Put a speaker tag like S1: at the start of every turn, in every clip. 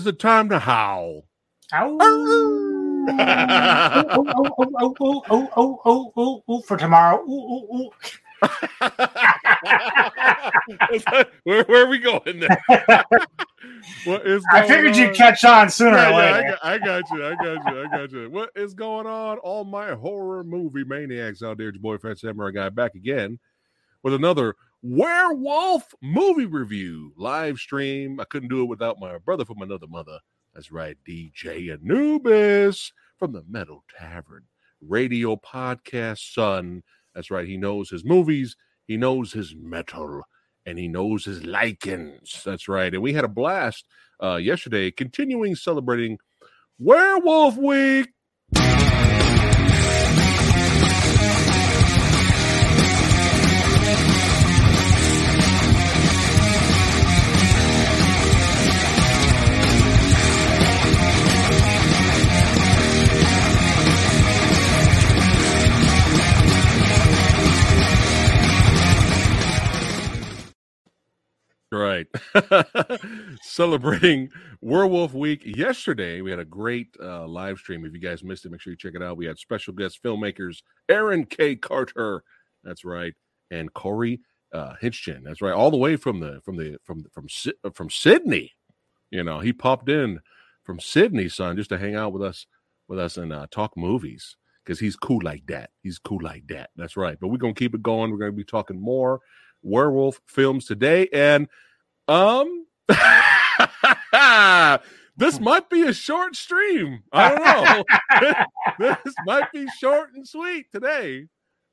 S1: is the time to howl.
S2: Ow. oh, oh, oh, oh, oh, oh, oh, oh, oh, oh, oh, for tomorrow. Ooh, ooh, ooh.
S1: where, where are we going there? what is
S2: I
S1: going
S2: figured you'd catch on sooner
S1: Yeah,
S2: or
S1: yeah, I, got, I got you. I got you. I got you. What is going on? All my horror movie maniacs out there. It's your boy, Phat Samurai Guy, back again with another werewolf movie review live stream. I couldn't do it without my brother from another mother. That's right, DJ Anubis from the Metal Tavern radio podcast son. That's right. He knows his movies, he knows his metal, and he knows his lycans. That's right. And we had a blast uh, yesterday, continuing celebrating Werewolf Week. Celebrating Werewolf Week yesterday. We had a great uh, live stream. If you guys missed it, make sure you check it out. We had special guest filmmakers Aaron K. Carter. That's right. And Corey uh, Hitchin. That's right. All the way from the from the from from uh, from Sydney. You know, he popped in from Sydney, son, just to hang out with us with us and uh, talk movies because he's cool like that. He's cool like that. That's right. But we're gonna keep it going. We're gonna be talking more werewolf films today, and um, this might be a short stream. I don't know. this might be short and sweet today.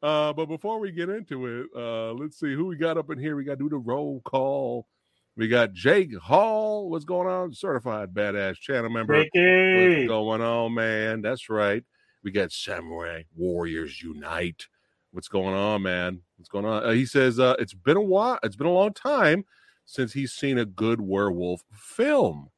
S1: Uh, but before we get into it, uh, let's see who we got up in here. We got to do the roll call. We got Jake Hall. What's going on? Certified badass channel member.
S2: Jakey.
S1: What's going on, man? That's right. We got Samurai Warriors Unite. What's going on, man? What's going on? Uh, he says uh, it's been a while. It's been a long time since he's seen a good werewolf film.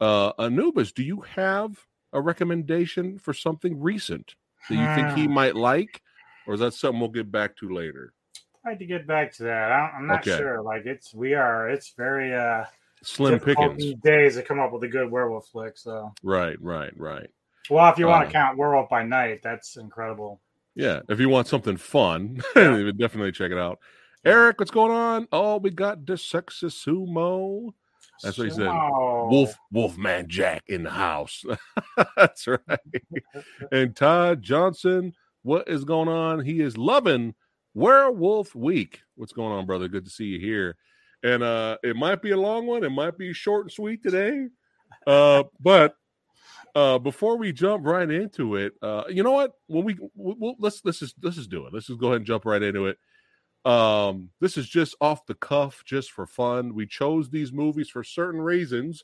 S1: Uh, Anubis, do you have a recommendation for something recent that you think
S2: Hmm.
S1: he might like, or is that something we'll get back to later?
S2: Tried to get back to that. I I'm not
S1: Okay.
S2: sure. Like it's we are. It's very uh
S1: Slim
S2: pickings days to come up with a good werewolf flick. So
S1: Right, right, right.
S2: well, if you want
S1: Uh,
S2: to count Werewolf by Night, that's incredible.
S1: Yeah, if you want something fun,
S2: Yeah.
S1: definitely check it out. Eric, what's going on? Oh, we got the Sumo. That's what he said. Wolf Wolfman Jack in the house. That's right. and Todd Johnson, what is going on? He is loving Werewolf Week. What's going on, brother? Good to see you here. And uh it might be a long one, it might be short and sweet today. Uh but uh before we jump right into it, uh you know what? When we we'll- let's let's just let's just do it. Let's just go ahead and jump right into it. Um, this is just off the cuff, just for fun. We chose these movies for certain reasons,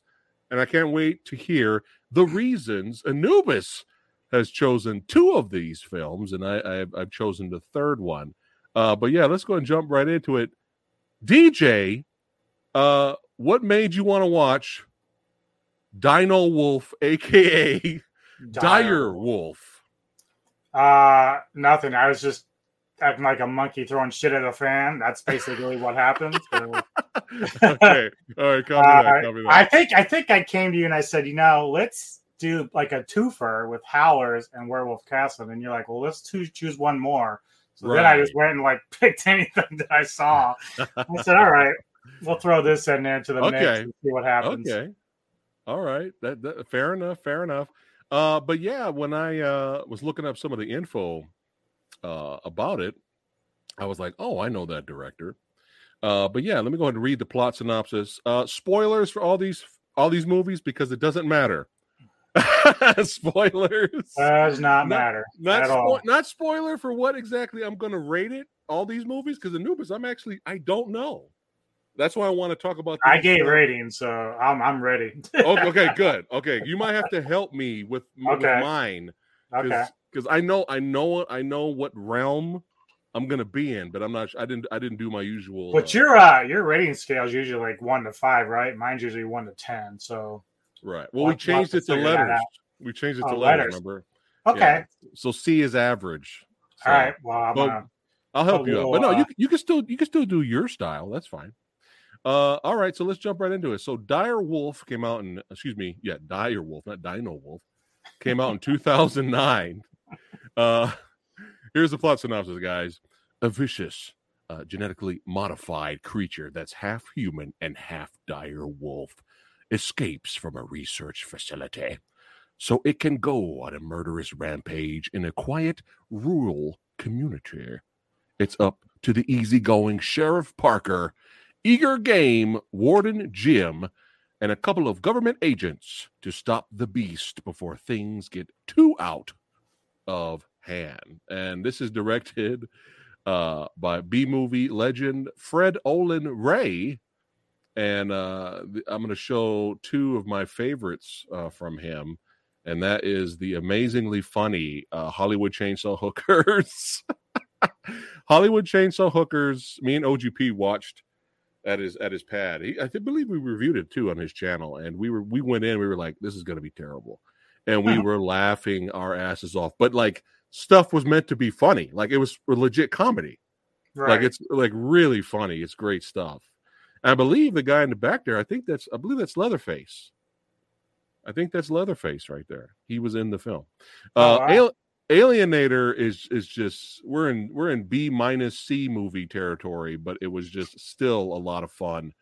S1: and I can't wait to hear the reasons. Anubis has chosen two of these films, and I, I've, I've chosen the third one. Uh, but yeah, let's go and jump right into it. DJ, uh, what made you want to watch Dino Wolf, aka Dire Wolf?
S2: Uh, nothing. I was just acting like a monkey throwing shit at a fan. That's basically what happened. So,
S1: okay, all right, copy
S2: uh,
S1: that. Copy that.
S2: I think I think I came to you and I said, you know, let's do like a twofer with Howlers and Werewolf Castle. And you're like, well, let's choose one more. So then I just went and like picked anything that I saw. I said, all right, we'll throw this in there to the mix
S1: Okay.
S2: and see what happens.
S1: Okay. All right. That, that fair enough. Fair enough. Uh, but yeah, when I uh was looking up some of the info uh about it, I was like, oh, I know that director. Uh, but yeah, let me go ahead and read the plot synopsis. Uh, spoilers for all these all these movies because it doesn't matter. Spoilers.
S2: Does not
S1: Not-
S2: matter
S1: not
S2: at
S1: spo-
S2: all.
S1: not spoiler for what exactly I'm going to rate it. All these movies because Anubis, I'm actually I don't know. That's why I want to talk about.
S2: I gave
S1: films.
S2: ratings, so I'm I'm ready.
S1: oh, okay, good. Okay, you might have to help me with, with mine
S2: okay.
S1: because I know I know I know what realm I'm gonna be in, but I'm not. I didn't I didn't do my usual.
S2: But
S1: uh,
S2: your uh your rating scale is usually like one to five, right? Mine's usually one to ten. So
S1: right. Well, we changed it to letters. We changed it
S2: Oh,
S1: to letters.
S2: letters.
S1: Remember?
S2: okay,
S1: Yeah. So C is average. So
S2: all right. Well, I'm but,
S1: I'll help you out. But no, you
S2: uh,
S1: you can still you can still do your style. That's fine. Uh, all right, so let's jump right into it. So Dire Wolf came out in, excuse me, yeah, Dire Wolf, not Dino Wolf, came out in 2009. Uh, here's the plot synopsis, guys. A vicious, uh, genetically modified creature that's half human and half dire wolf escapes from a research facility so it can go on a murderous rampage in a quiet rural community. It's up to the easygoing Sheriff Parker, eager game Warden Jim, and a couple of government agents to stop the beast before things get too out of hand. And this is directed uh, by B movie legend Fred Olen Ray. And uh, I'm going to show two of my favorites uh, from him. And that is the amazingly funny uh, Hollywood Chainsaw Hookers. Hollywood Chainsaw Hookers. Me and OGP watched at his at his pad. He, I believe we reviewed it too on his channel, and we were we went in. We were like, "This is going to be terrible," and we were laughing our asses off. But like stuff was meant to be funny. Like it was legit comedy. Right. Like it's like really funny. It's great stuff. And I believe the guy in the back there, I think that's I believe that's Leatherface. I think that's Leatherface right there. He was in the film. Oh, uh wow. Alienator is is just we're in we're in B minus C movie territory, but it was just still a lot of fun,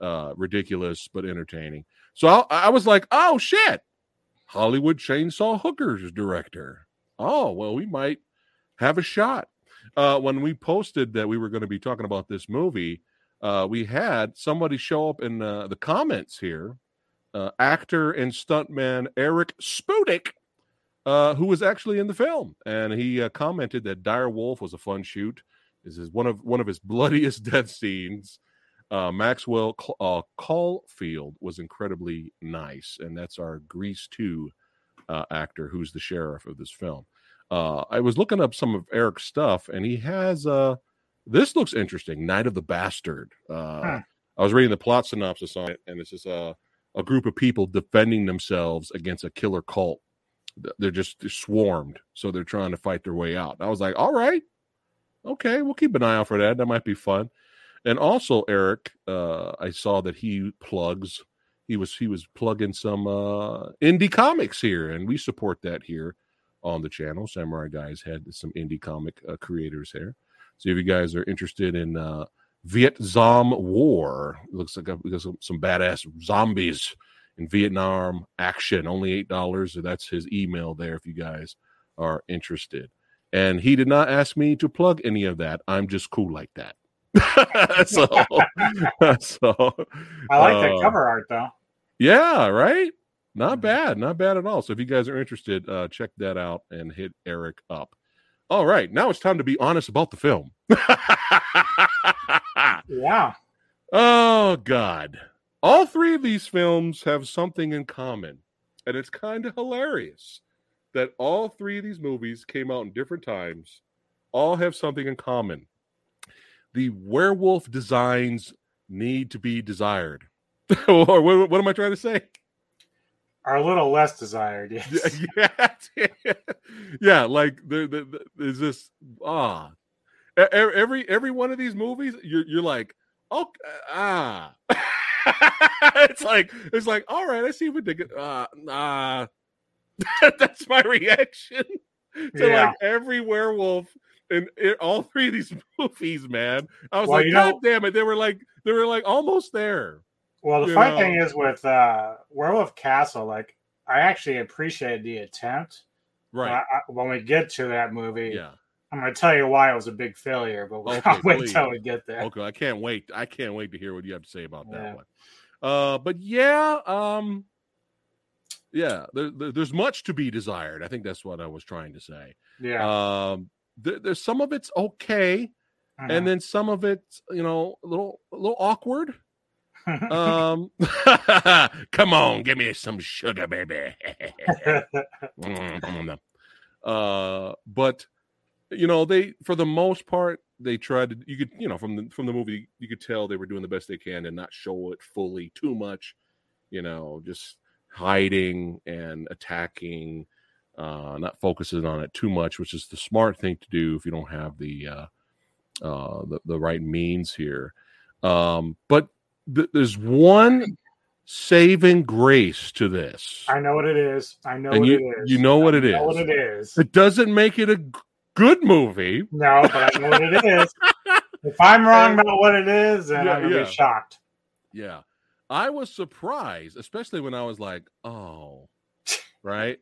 S1: uh ridiculous but entertaining. So I, I was like, oh shit, Hollywood Chainsaw Hookers director oh, well, we might have a shot. Uh, when we posted that we were going to be talking about this movie, uh, we had somebody show up in uh, the comments here, uh, actor and stuntman Eric Spudik, uh, who was actually in the film, and he uh, commented that Dire Wolf was a fun shoot. This is one of one of his bloodiest death scenes. Maxwell Caulfield was incredibly nice, and that's our Grease two uh, actor who's the sheriff of this film. Uh, I was looking up some of Eric's stuff, and he has uh, this looks interesting. Night of the Bastard. Uh, huh. I was reading the plot synopsis on it, and it's just a a group of people defending themselves against a killer cult. They're just they're swarmed, so they're trying to fight their way out. I was like, all right, okay, we'll keep an eye out for that. That might be fun. And also, Eric, uh, I saw that he plugs he was he was plugging some uh indie comics here and we support that here on the channel samurai guys had some indie comic uh, creators here so if you guys are interested in uh vietnam war looks like we got some, some badass zombies in vietnam action only eight dollars that's his email there if you guys are interested and he did not ask me to plug any of that i'm just cool like that so,
S2: so I like uh, that cover art though.
S1: Yeah, right. Not mm-hmm. bad, not bad at all. So if you guys are interested, uh, check that out and hit Eric up. All right, now it's time to be honest about the film.
S2: yeah.
S1: Oh God. All three of these films have something in common, and it's kind of hilarious that all three of these movies came out in different times, all have something in common the werewolf designs need to be desired. or what, what, am I trying to say?
S2: Are a little less desired, yes.
S1: yeah, yeah. Like there, there, there's this ah, every every one of these movies, you're you're like, oh ah. it's like it's like all right, I see what they get. Uh, ah, that's my reaction to yeah. like every werewolf in, in, all three of these movies, man. I was well, like, God know, damn it, they were like they were like almost there.
S2: Well, the funny know? thing is with uh Werewolf Castle, like I actually appreciate the attempt.
S1: Right.
S2: When we get to that movie, yeah. I'm going to tell you why it was a big failure, but we'll okay, wait until we get there.
S1: Okay, I can't wait. I can't wait to hear what you have to say about that one. Uh, but yeah, um, yeah, there, there, there's much to be desired. I think that's what I was trying to say.
S2: Yeah.
S1: Um, there, there's some of it's okay, uh-huh. and then some of it's you know a little a little awkward. um, come on, give me some sugar, baby. uh, but you know they for the most part they tried to you could you know from the from the movie you could tell they were doing the best they can and not show it fully too much you know just hiding and attacking uh, not focusing on it too much, which is the smart thing to do if you don't have the uh, uh, the, the right means here. Um, but th- there's one saving grace to this.
S2: I know what it is. I know
S1: and
S2: what
S1: you,
S2: it is.
S1: you know what
S2: I
S1: it
S2: know
S1: is.
S2: what it is.
S1: It doesn't make it a good movie.
S2: No, but I know what it is. If I'm wrong about what it is, then
S1: Yeah,
S2: I'm gonna
S1: yeah.
S2: be shocked.
S1: Yeah. I was surprised, especially when I was like, oh, right?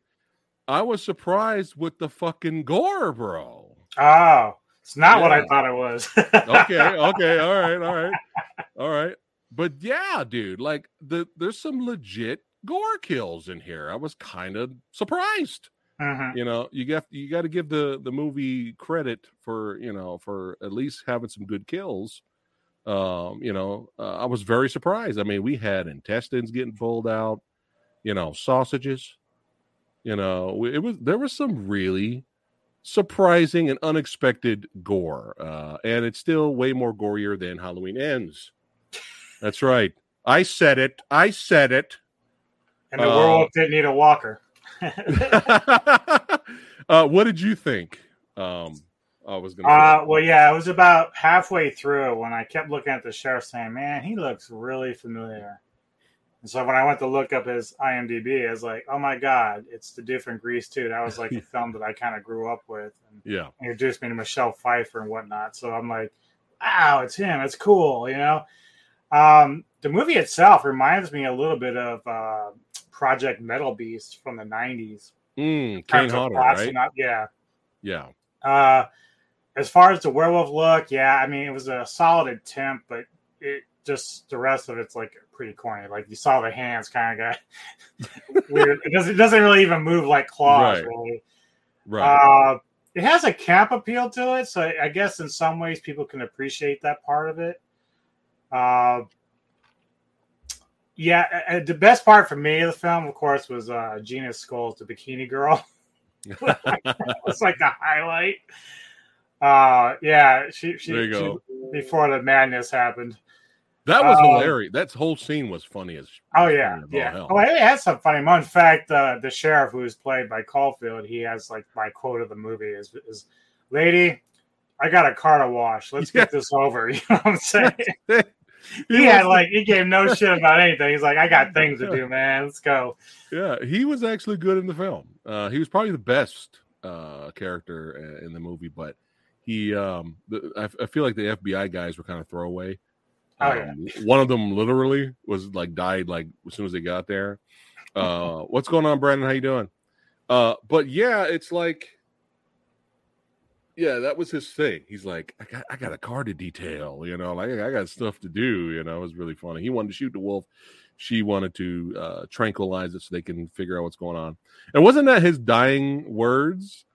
S1: I was surprised with the fucking gore, bro.
S2: Oh, it's not what I thought it was.
S1: Okay, okay, all right, all right, all right. But yeah, dude, like the there's some legit gore kills in here. I was kind of surprised.
S2: Mhm.
S1: You know, you got you got to give the the movie credit for you know for at least having some good kills. Um, you know, uh, I was very surprised. I mean, we had intestines getting pulled out, you know, sausages. You know, it was there was some really surprising and unexpected gore, uh, and it's still way more gorier than Halloween ends. That's right. I said it. I said it.
S2: And the
S1: Uh,
S2: werewolf didn't need a walker.
S1: uh, what did you think? Um, I was gonna.
S2: Uh, well, yeah, it was about halfway through when I kept looking at the sheriff saying, man, he looks really familiar. And so when I went to look up his IMDb, I was like, oh my God, it's the different Grease two. That was like a film that I kind of grew up with and
S1: yeah,
S2: introduced me to Michelle Pfeiffer and whatnot. So I'm like, wow, it's him. It's cool, you know? Um, the movie itself reminds me a little bit of uh, Project Metal Beast from the 90s.
S1: mm, Kane Hodder, right?
S2: yeah.
S1: Yeah,
S2: Uh, as far as the werewolf look, yeah, I mean it was a solid attempt, but it just the rest of it's like pretty corny. Like you saw the hands kind of got weird. It doesn't it doesn't really even move like claws,
S1: Right.
S2: really.
S1: right.
S2: Uh, it has a camp appeal to it, so I guess in some ways people can appreciate that part of it. Uh, yeah, uh, the best part for me of the film, of course, was uh, Gina Skulls, the bikini girl. It's like the highlight. Uh, yeah, she, she,
S1: There you
S2: she-
S1: go.
S2: before the madness happened.
S1: that was
S2: um,
S1: hilarious. That whole scene was funny as.
S2: Oh yeah, yeah. Oh, it has some funny moments. In fact, uh, the sheriff who is played by Caulfield, he has like my quote of the movie is, is "Lady, I got a car to wash. Let's get this over." You know what I'm saying?
S1: He
S2: he had like he gave no shit about anything. He's like, "I got things to do, man. Let's go."
S1: Yeah, he was actually good in the film. Uh, he was probably the best uh, character in the movie, but he, um, the, I, I feel like the FBI guys were kind of throwaway.
S2: Oh, yeah.
S1: Um, One of them literally was like died like as soon as they got there. Uh, what's going on, Brandon? How you doing? Uh, but yeah, it's like, yeah, that was his thing. He's like, I got, I got a car to detail, you know, like I got stuff to do. You know, it was really funny. He wanted to shoot the wolf. She wanted to uh, tranquilize it so they can figure out what's going on. And wasn't that his dying words?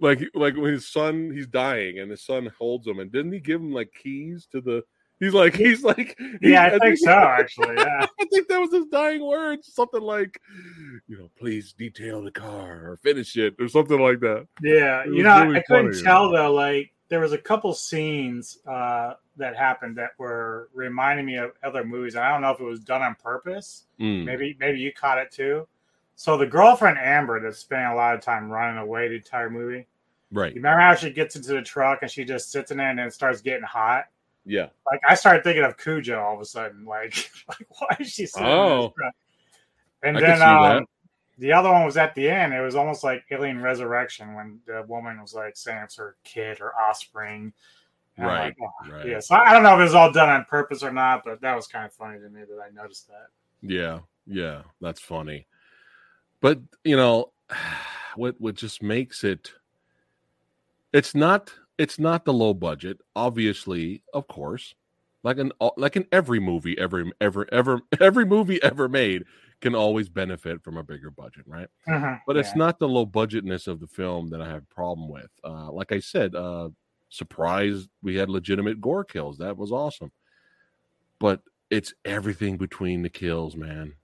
S1: Like, like when his son, he's dying, and his son holds him, and didn't he give him like keys to the? He's like, he's like, he-
S2: Yeah, I think so. Actually, yeah.
S1: I think that was his dying words. Something like, you know, please detail the car or finish it or something like that.
S2: Yeah, you know,
S1: really
S2: I couldn't
S1: funny,
S2: tell though. Like there was a couple scenes uh, that happened that were reminding me of other movies. And I don't know if it was done on purpose.
S1: Mm,
S2: Maybe maybe you caught it too. So the girlfriend Amber that's spending a lot of time running away the entire movie.
S1: right.
S2: You remember how she gets into the truck and she just sits in there and starts getting hot?
S1: Yeah.
S2: Like I started thinking of Cujo all of a sudden. Like, like why is she sitting
S1: Oh.
S2: And
S1: I
S2: then um, the other one was at the end. It was almost like Alien Resurrection when the woman was like saying it's her kid or offspring. And
S1: Right,
S2: like, oh,
S1: right.
S2: Yeah. So I I don't know if it was all done on purpose or not, but that was kind of funny to me that I noticed that.
S1: Yeah. Yeah. That's funny. But, you know, what what just makes it it's not it's not the low budget, obviously, of course. Like in like in every movie ever ever ever every movie ever made can always benefit from a bigger budget, right?
S2: Mhm,
S1: but it's not the low budgetness of the film that I have a problem with. Uh, like I said, uh, surprised we had legitimate gore kills. That was awesome. But it's everything between the kills, man.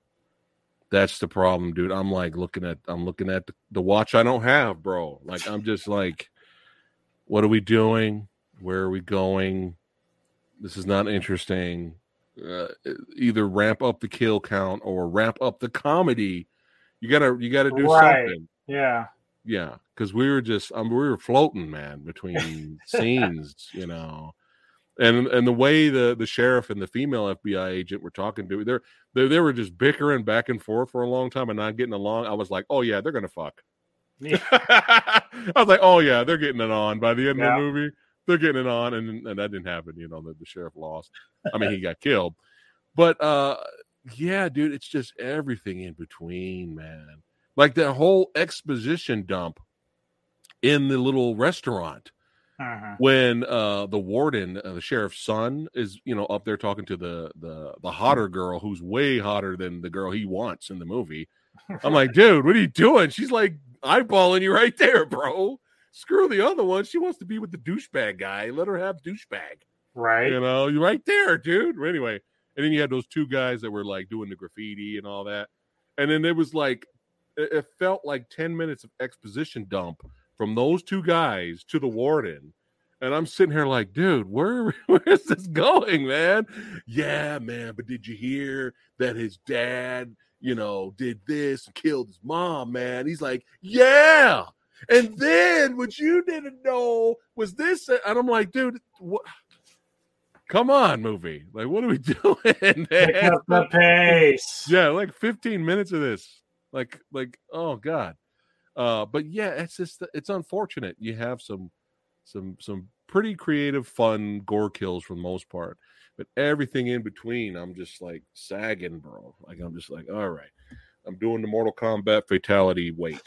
S1: That's the problem, dude. I'm like looking at I'm looking at the, the watch I don't have, bro. Like I'm just like, what are we doing? Where are we going? This is not interesting. Uh, either ramp up the kill count or ramp up the comedy. You gotta you gotta do
S2: Right.
S1: something.
S2: Yeah.
S1: Yeah, because we were just um, we were floating, man, between scenes, you know. and and the way the the sheriff and the female FBI agent were talking to they're they they were just bickering back and forth for a long time and not getting along. I was like, oh yeah, they're gonna fuck.
S2: Yeah.
S1: I was like, oh yeah, they're getting it on by the end
S2: Yeah.
S1: of the movie. They're getting it on, and and that didn't happen. You know, the, the sheriff lost. I mean, he got killed. But uh, yeah, dude, it's just everything in between, man. Like that whole exposition dump in the little restaurant
S2: Mhm.
S1: when uh the warden uh, the sheriff's son is you know up there talking to the the the hotter girl who's way hotter than the girl he wants in the movie i'm like dude what are you doing? She's like eyeballing you right there bro. Screw the other one. She wants to be with the douchebag guy. Let her have douchebag.
S2: Right.
S1: you know you're right there dude. Anyway and then you had those two guys that were like doing the graffiti and all that. And then it was like it, felt like 10 minutes of exposition dump from those two guys to the warden. And i'm sitting here like dude where where's this going man? Yeah man but did you hear that his dad you know did this and killed his mom man. He's like yeah. And then what you didn't know was this and i'm like dude what come on movie. Like what are we doing
S2: Pick up the pace.
S1: yeah like 15 minutes of this. Like like oh god. Uh but yeah it's just it's unfortunate. You have some some some pretty creative fun gore kills for the most part but everything in between i'm just like sagging bro. Like i'm just like all right i'm doing the mortal kombat fatality weight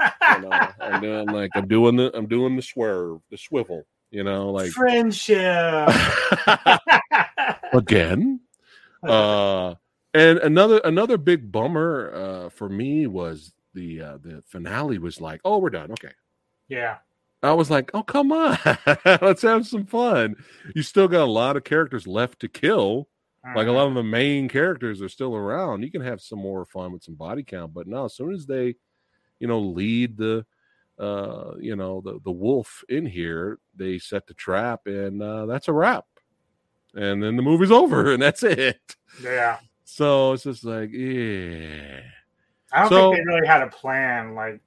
S1: you know? I'm like i'm doing the i'm doing the swerve the swivel you know like
S2: Friendship.
S1: again? Uh and another another big bummer uh for me was the uh the finale was like oh we're done okay.
S2: Yeah.
S1: I was like oh come on let's have some fun. You still got a lot of characters left to kill. Like a lot of the main characters are still around. You can have some more fun with some body count but no as soon as they you know lead the uh you know the the wolf in here they set the trap and uh that's a wrap. And then the movie's over and that's it.
S2: Yeah.
S1: so it's just like yeah.
S2: I don't
S1: So-
S2: think they really had a plan. Like,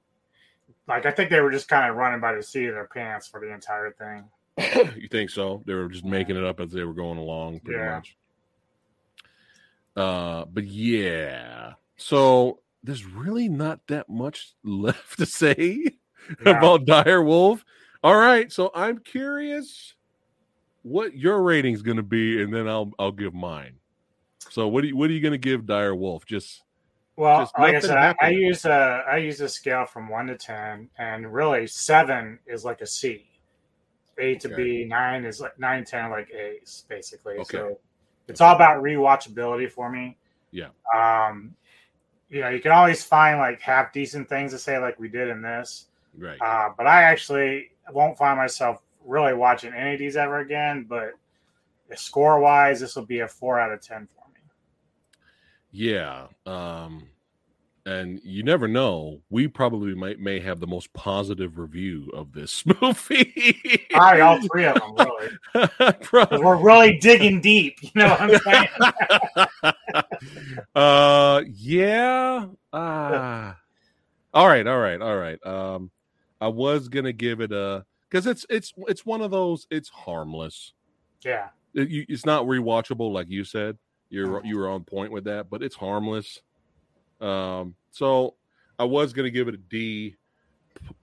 S2: like I think they were just kind of running by the seat of their pants for the entire thing.
S1: you think so? They were just making it up as they were going along pretty
S2: Yeah.
S1: much. Uh but yeah. So there's really not that much left to say
S2: Yeah.
S1: about dire wolf. All right so i'm curious what your rating's going to be and then i'll i'll give mine. So what do you what are you going to give dire wolf? Just
S2: Well,
S1: Just
S2: like I said, I, I use a I use a scale from one to ten, and really seven is like a C. Eight to B, nine is like nine, ten like A's basically.
S1: Okay.
S2: So it's all about rewatchability for me.
S1: Yeah.
S2: Um, you know, you can always find like half decent things to say, like we did in this.
S1: right
S2: Uh, but I actually won't find myself really watching any of these ever again. But score wise, this will be a four out of ten for.
S1: Yeah. Um and you never know. We probably might may have the most positive review of this movie.
S2: Probably all three of them, really. we're really digging deep. You know what I'm saying?
S1: uh yeah. Ah. all right, all right, all right. Um I was gonna give it a because it's it's it's one of those it's harmless.
S2: yeah.
S1: It, you, it's not rewatchable like you said. You're
S2: Mhm.
S1: you were on point with that, but it's harmless. Um, so I was gonna give it a D,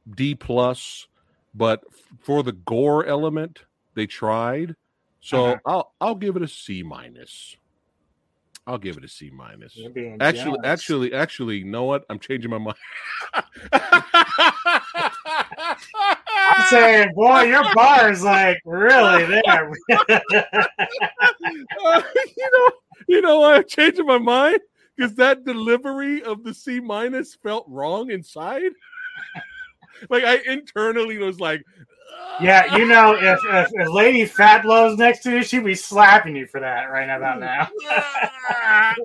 S1: D plus, but for the gore element, they tried. So
S2: Mhm.
S1: I'll I'll give it a C minus. I'll give it a C minus. Actually,
S2: generous.
S1: actually, actually, you know what? I'm changing my mind.
S2: I'm saying, boy, your bar is like really there.
S1: Uh, you know, you know why I'm changing my mind? Because that delivery of the C minus felt wrong inside. like I internally was like,
S2: yeah, you know, if, if if Lady Fat Blow's next to you, she'd be slapping you for that right about now.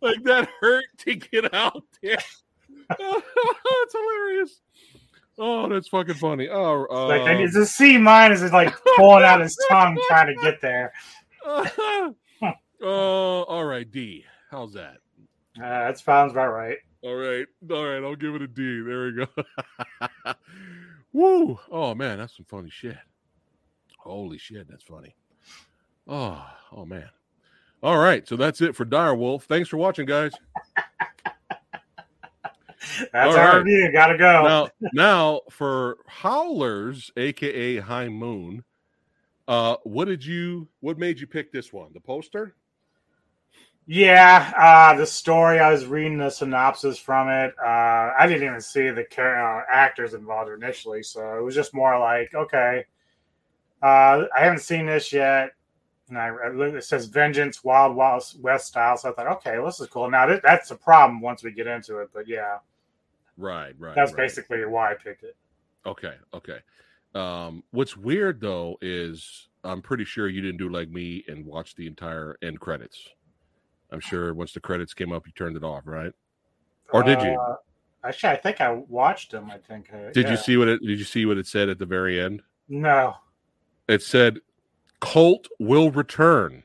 S1: like that hurt to get out there. it's hilarious. Oh, that's fucking funny. Oh, uh,
S2: Like it's a C minus is like pulling out his tongue trying to get there.
S1: Uh, all right, D. How's that?
S2: Uh, that sounds about right.
S1: All right, all right. I'll give it a D. There we go. Woo! Oh man, that's some funny shit. Holy shit, that's funny. Oh, oh man. All right, so that's it for Dire Wolf. Thanks for watching, guys.
S2: That's
S1: All
S2: our
S1: right.
S2: review. Gotta go.
S1: Now, now for Howlers, aka High Moon, uh, what did you? What made you pick this one? The poster?
S2: Yeah, uh, the story. I was reading the synopsis from it. Uh, I didn't even see the char- uh, actors involved initially, so it was just more like, okay, uh, I haven't seen this yet. And I, I it says "Vengeance, Wild Wild West" style. So I thought, okay, well, this is cool. Now th- that's a problem once we get into it, but yeah,
S1: Right, right.
S2: that's
S1: right.
S2: basically why I picked it.
S1: Okay, okay. Um, what's weird though is I'm pretty sure you didn't do like me and watch the entire end credits. I'm sure once the credits came up, you turned it off, right? Or did you?
S2: Uh, actually, I think I watched them. I think. Uh,
S1: Did
S2: yeah.
S1: you see what it? Did you see what it said at the very end?
S2: No.
S1: It said, "Colt will return."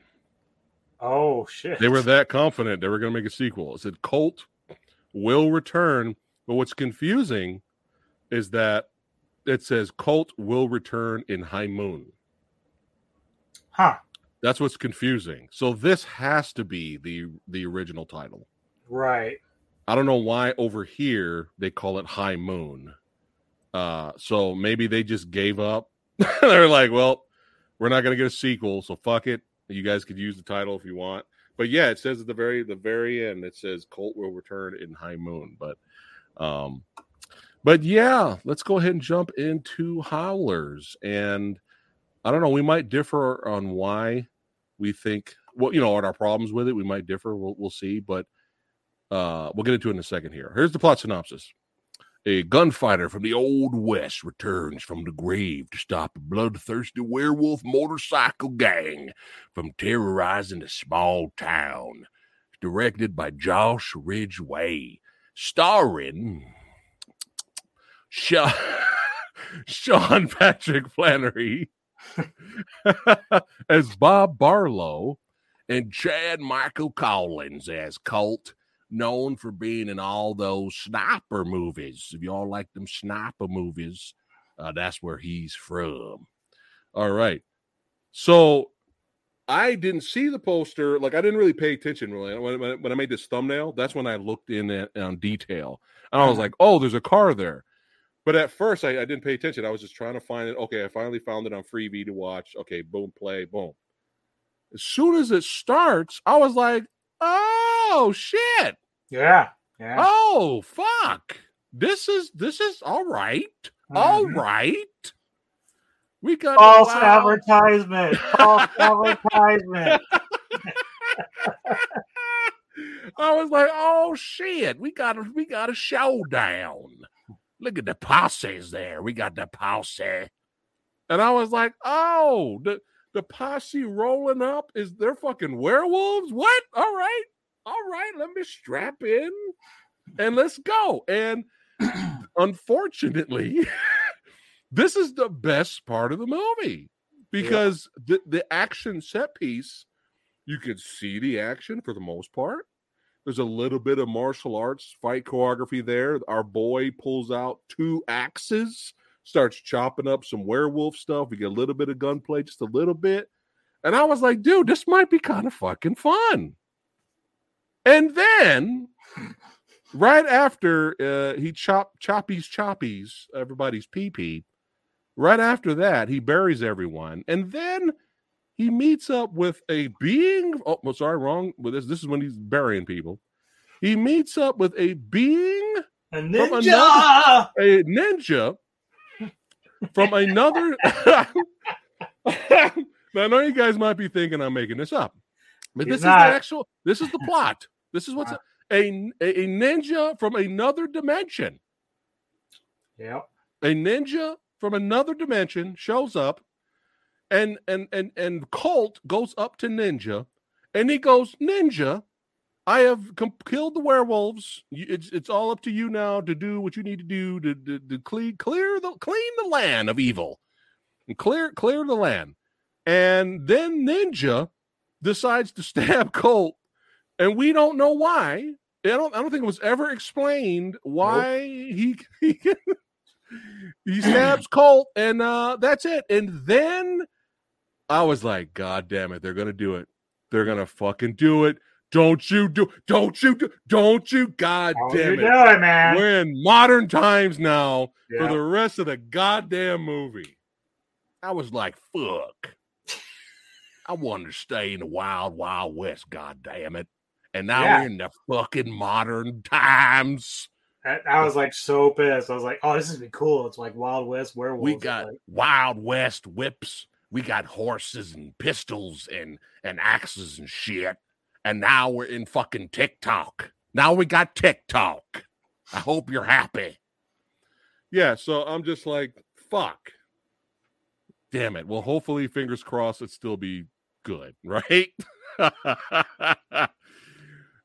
S2: Oh shit.
S1: They were that confident they were going to make a sequel. It said, "Colt will return." But what's confusing is that it says, "Colt will return in High Moon."
S2: Huh.
S1: That's what's confusing. So this has to be the the original title.
S2: Right.
S1: I don't know why over here they call it High Moon. Uh, so maybe they just gave up. They're like, well, we're not gonna get a sequel, so fuck it. You guys could use the title if you want. But yeah, it says at the very the very end, it says Colt will return in High Moon. But um, but yeah, let's go ahead and jump into Howlers. And I don't know, we might differ on why we think well, you know, what our problems with it. We might differ. We'll we'll see, but uh, we'll get into it in a second here. Here's the plot synopsis. A gunfighter from the Old West returns from the grave to stop a bloodthirsty werewolf motorcycle gang from terrorizing a small town. Directed by Josh Ridgway, starring Sean, Sean Patrick Flanery as Bob Barlow and Chad Michael Collins as Colt known for being in all those sniper movies. If y'all like them sniper movies, uh, that's where he's from. All right. So I didn't see the poster. Like I didn't really pay attention really when, when, I made this thumbnail. That's when I looked in at, on detail, and I was like, "Oh, there's a car there." But at first, I, I didn't pay attention. I was just trying to find it. Okay, I finally found it on Freevee to watch. Okay, boom, play, boom. As soon as it starts, I was like, "Oh shit!
S2: Yeah. Yeah.
S1: Oh fuck! This is this is all right. All
S2: Mhm.
S1: right. We got
S2: False
S1: wow.
S2: advertisement. False advertisement.
S1: I was like, oh shit, we got a we got a showdown. Look at the posses there. We got the posse. And I was like, oh, the the posse rolling up is they're fucking werewolves? What? All right. All right, let me strap in and let's go. And unfortunately, this is the best part of the movie because the, the action set piece, you can see the action for the most part. There's a little bit of martial arts fight choreography there. Our boy pulls out two axes, starts chopping up some werewolf stuff. We get a little bit of gunplay, just a little bit. And I was like, dude, this might be kind of fucking fun. And then right after uh, he chop choppies choppies everybody's pee pee, right after that he buries everyone, and then he meets up with a being. Oh, well, sorry, wrong with this. This is when he's burying people. He meets up with a being,
S2: A
S1: From
S2: ninja.
S1: a ninja from another. now, I know you guys might be thinking I'm making this up, but
S2: He's
S1: this is the actual. This is the plot. This is what's a, a a ninja from another dimension.
S2: Yep.
S1: A ninja from another dimension shows up, and and and and Colt goes up to Ninja, and he goes, "Ninja, I have com- killed the werewolves. It's it's all up to you now to do what you need to do to to, to clean clear the clean the land of evil, and clear clear the land." And then Ninja decides to stab Colt, and we don't know why. I don't. I don't think it was ever explained why he he he stabs Colt, and uh, that's it. And then I was like, God damn it, they're gonna do it. They're gonna fucking do it. Don't you do? Don't you do? Don't you? God
S2: Don't
S1: damn
S2: you
S1: it!
S2: do it, man.
S1: We're in modern times now
S2: Yeah.
S1: for the rest of the goddamn movie. I was like, fuck. I wanted to stay in the wild, wild west, god damn it. And now
S2: Yeah.
S1: we're in the fucking modern times.
S2: I, was like so pissed. I was like, "Oh, this is gonna be cool." It's like Wild West werewolves.
S1: We got
S2: Like,
S1: wild west whips. We got horses and pistols and and axes and shit. And now we're in fucking TikTok. Now we got TikTok. I hope you're happy. Yeah, so I'm just like, fuck. Damn it. Well, hopefully, fingers crossed, it still be good, right?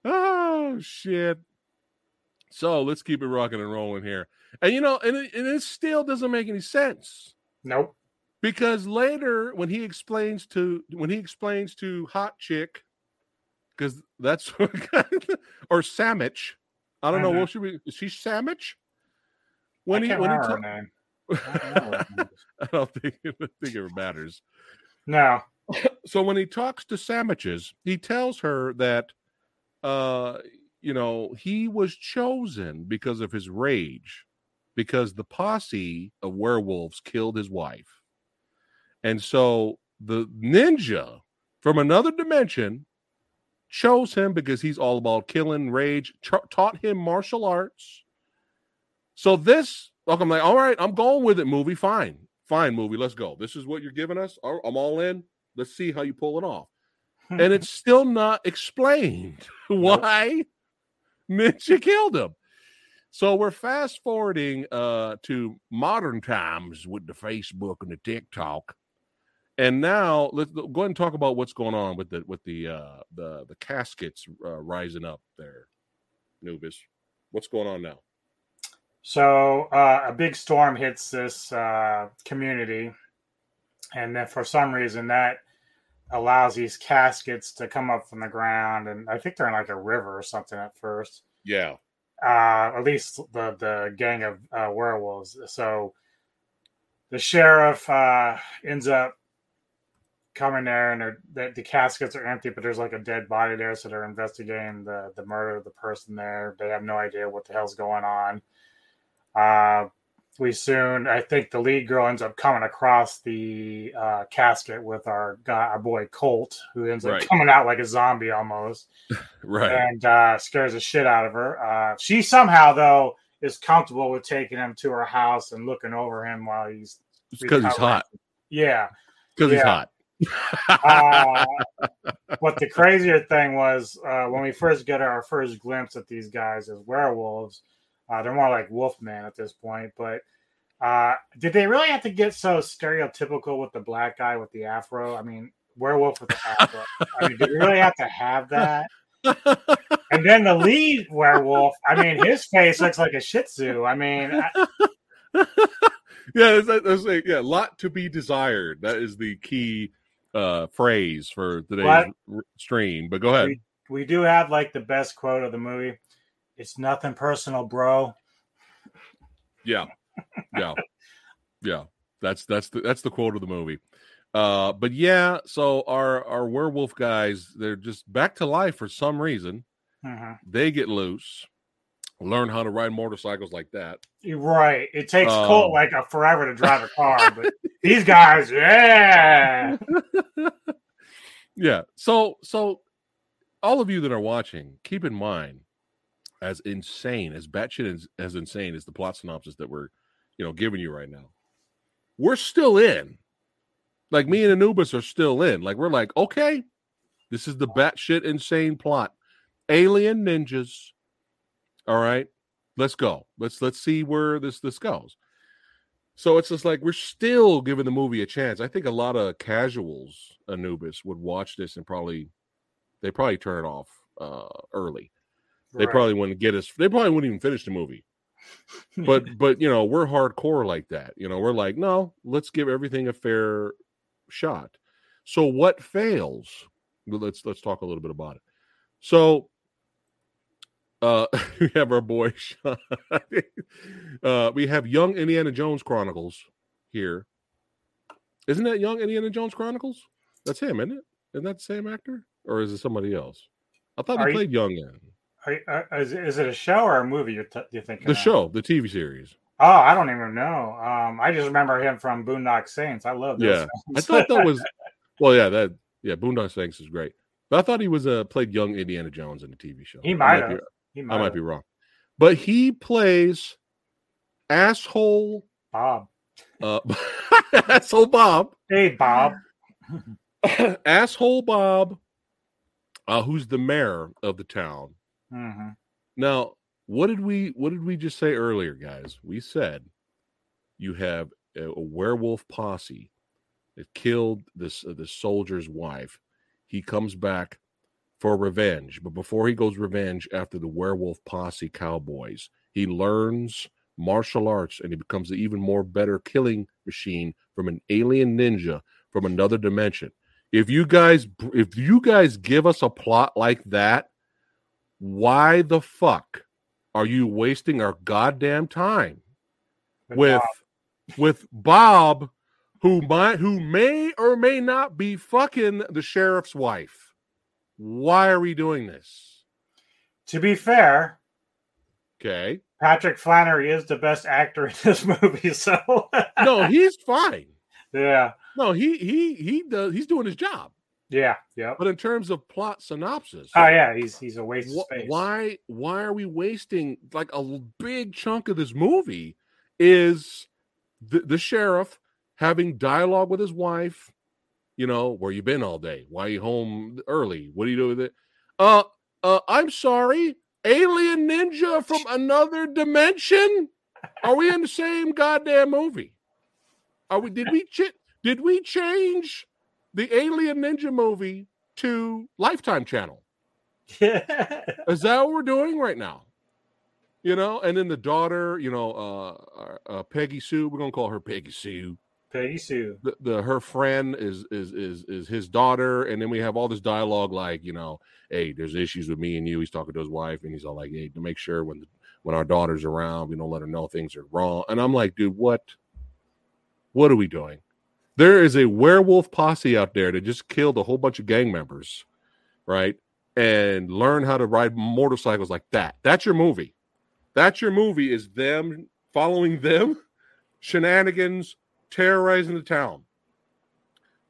S1: oh shit. So let's keep it rocking and rolling here. And you know, and it, and it still doesn't make any sense
S2: nope.
S1: Because later when he explains to when he explains to hot chick because that's or sandwich i don't know
S2: Mhm.
S1: what should we is she sandwich when
S2: I
S1: he when he ta-
S2: name. I don't know what her name is.
S1: i don't think, I don't think it matters
S2: No.
S1: so when he talks to sandwiches he tells her that uh you know he was chosen because of his rage because the posse of werewolves killed his wife and so the ninja from another dimension chose him because he's all about killing rage tra- taught him martial arts. So this look i'm like all right i'm going with it movie fine fine movie let's go. This is what you're giving us i'm all in let's see how you pull it off. And it's still not explained why Ninja killed him. So we're fast forwarding uh, to modern times with the Facebook and the TikTok, and now let's go ahead and talk about what's going on with the with the uh, the the caskets uh, rising up there. Nubis, what's going on now?
S2: So uh, a big storm hits this uh, community, and then for some reason that allows these caskets to come up from the ground, and I think they're in like a river or something at first.
S1: Yeah,
S2: Uh, at least the the gang of uh, werewolves. So the sheriff uh, ends up coming there, and the, the caskets are empty, but there's like a dead body there, so they're investigating the the murder of the person there. They have no idea what the hell's going on. Uh, we soon, I think the lead girl ends up coming across the uh, casket with our guy, our boy Colt, who ends up
S1: Right.
S2: coming out like a zombie almost,
S1: right.
S2: and uh, scares the shit out of her. Uh, she somehow, though, is comfortable with taking him to her house and looking over him while he's
S1: Because he's hot.
S2: yeah.
S1: Because he's hot.
S2: Uh, but the crazier thing was uh, when we first get our first glimpse at these guys as werewolves. Uh, they're more like Wolfman at this point, but uh, did they really have to get so stereotypical with the black guy with the afro? I mean, werewolf with the afro. I mean, did we really have to have that? And then the lead werewolf, I mean, his face looks like a Shih Tzu. I mean, I,
S1: yeah, that's, that's yeah, lot to be desired. That is the key uh phrase for today's r- stream. But go ahead.
S2: we do have like the best quote of the movie. It's nothing personal, bro.
S1: Yeah, yeah, yeah. That's that's the that's the quote of the movie. Uh, but yeah, so our our werewolf guys, they're just back to life for some reason.
S2: Mhm.
S1: They get loose, learn how to ride motorcycles like that.
S2: You're right. It takes
S1: Um,
S2: Colt like a forever to drive a car, but these guys, yeah.
S1: yeah. So so all of you that are watching, keep in mind, as insane as batshit as, as insane as the plot synopsis that we're you know giving you right now, we're still in. Like me and Anubis are still in. Like we're like, okay, this is the batshit insane plot. Alien ninjas. All right, let's go. Let's let's see where this this goes. So it's just like we're still giving the movie a chance. I think a lot of casuals, Anubis, would watch this and probably they probably turn it off uh early. They
S2: Right.
S1: probably wouldn't get us. They probably wouldn't even finish the movie. But but you know we're hardcore like that. You know we're like no, let's give everything a fair shot. So what fails? Let's let's talk a little bit about it. So uh we have our boy uh we have young Indiana Jones Chronicles here. Isn't that young Indiana Jones Chronicles? That's him, isn't it? Isn't that the same actor, or is it somebody else? I thought
S2: Are
S1: he
S2: you-
S1: played young in
S2: Are, are, is, it- is it a show or a movie you're, t- you're thinking
S1: the
S2: of?
S1: show, the TV series.
S2: Oh, I don't even know. Um, I just remember him from Boondock Saints. I love
S1: Yeah. I thought that was well, yeah, that yeah, Boondock Saints is great. But I thought he was uh played young Indiana Jones in the TV show.
S2: He might have. He
S1: I
S2: might,
S1: might
S2: have.
S1: be wrong. But he plays asshole
S2: Bob.
S1: uh asshole Bob.
S2: Hey, Bob.
S1: asshole Bob, uh, who's the mayor of the town.
S2: hmm
S1: Now, what did we what did we just say earlier, guys? We said you have a, a werewolf posse that killed this uh, this soldier's wife. He comes back for revenge, but before he goes revenge after the werewolf posse cowboys, he learns martial arts and he becomes an even more better killing machine from an alien ninja from another dimension. If you guys if you guys give us a plot like that, why the fuck are you wasting our goddamn time with with Bob who might who may or may not be fucking the sheriff's wife? Why are we doing this?
S2: To be fair,
S1: Okay.
S2: Patrick Flanery is the best actor in this movie. So
S1: No, he's fine.
S2: yeah,
S1: No, he he he does he's doing his job.
S2: yeah, yeah.
S1: But in terms of plot synopsis,
S2: Oh yeah, he's he's a waste
S1: wh-
S2: of space.
S1: why why are we wasting like a big chunk of this movie is the, the sheriff having dialogue with his wife you know where you been all day why you home early what do you do with it uh uh i'm sorry alien ninja from another dimension are we in the same goddamn movie are we did we ch- did we change the alien ninja movie to lifetime channel Yeah. is that what we're doing right now? You know, and then the daughter, you know, uh, uh Peggy Sue, we're gonna call her Peggy Sue.
S2: Peggy Sue.
S1: The, the her friend is is is is his daughter, and then we have all this dialogue like, you know, hey, there's issues with me and you. He's talking to his wife, and he's all like, hey, to make sure when when our daughter's around, we don't let her know things are wrong. And I'm like, dude, what? What are we doing? There is a werewolf posse out there that just killed a whole bunch of gang members, right? And learn how to ride motorcycles like that. That's your movie. That's your movie. Is them following them, shenanigans, terrorizing the town.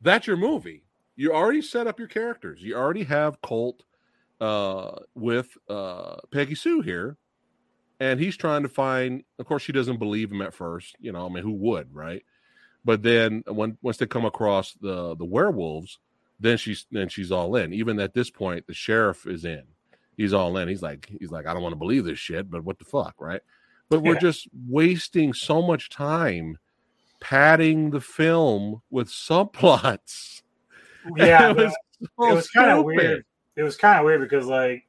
S1: That's your movie. You already set up your characters. You already have Colt uh, with uh, Peggy Sue here, and he's trying to find. Of course, she doesn't believe him at first. You know, I mean, who would, right? But then when once they come across the the werewolves, then she's then she's all in. Even at this point, the sheriff is in. He's all in. He's like he's like I don't want to believe this shit, but what the fuck, right? But we're
S2: Yeah.
S1: just wasting so much time padding the film with subplots.
S2: Yeah,
S1: it was, so
S2: it was kind of weird. It was kind of weird because like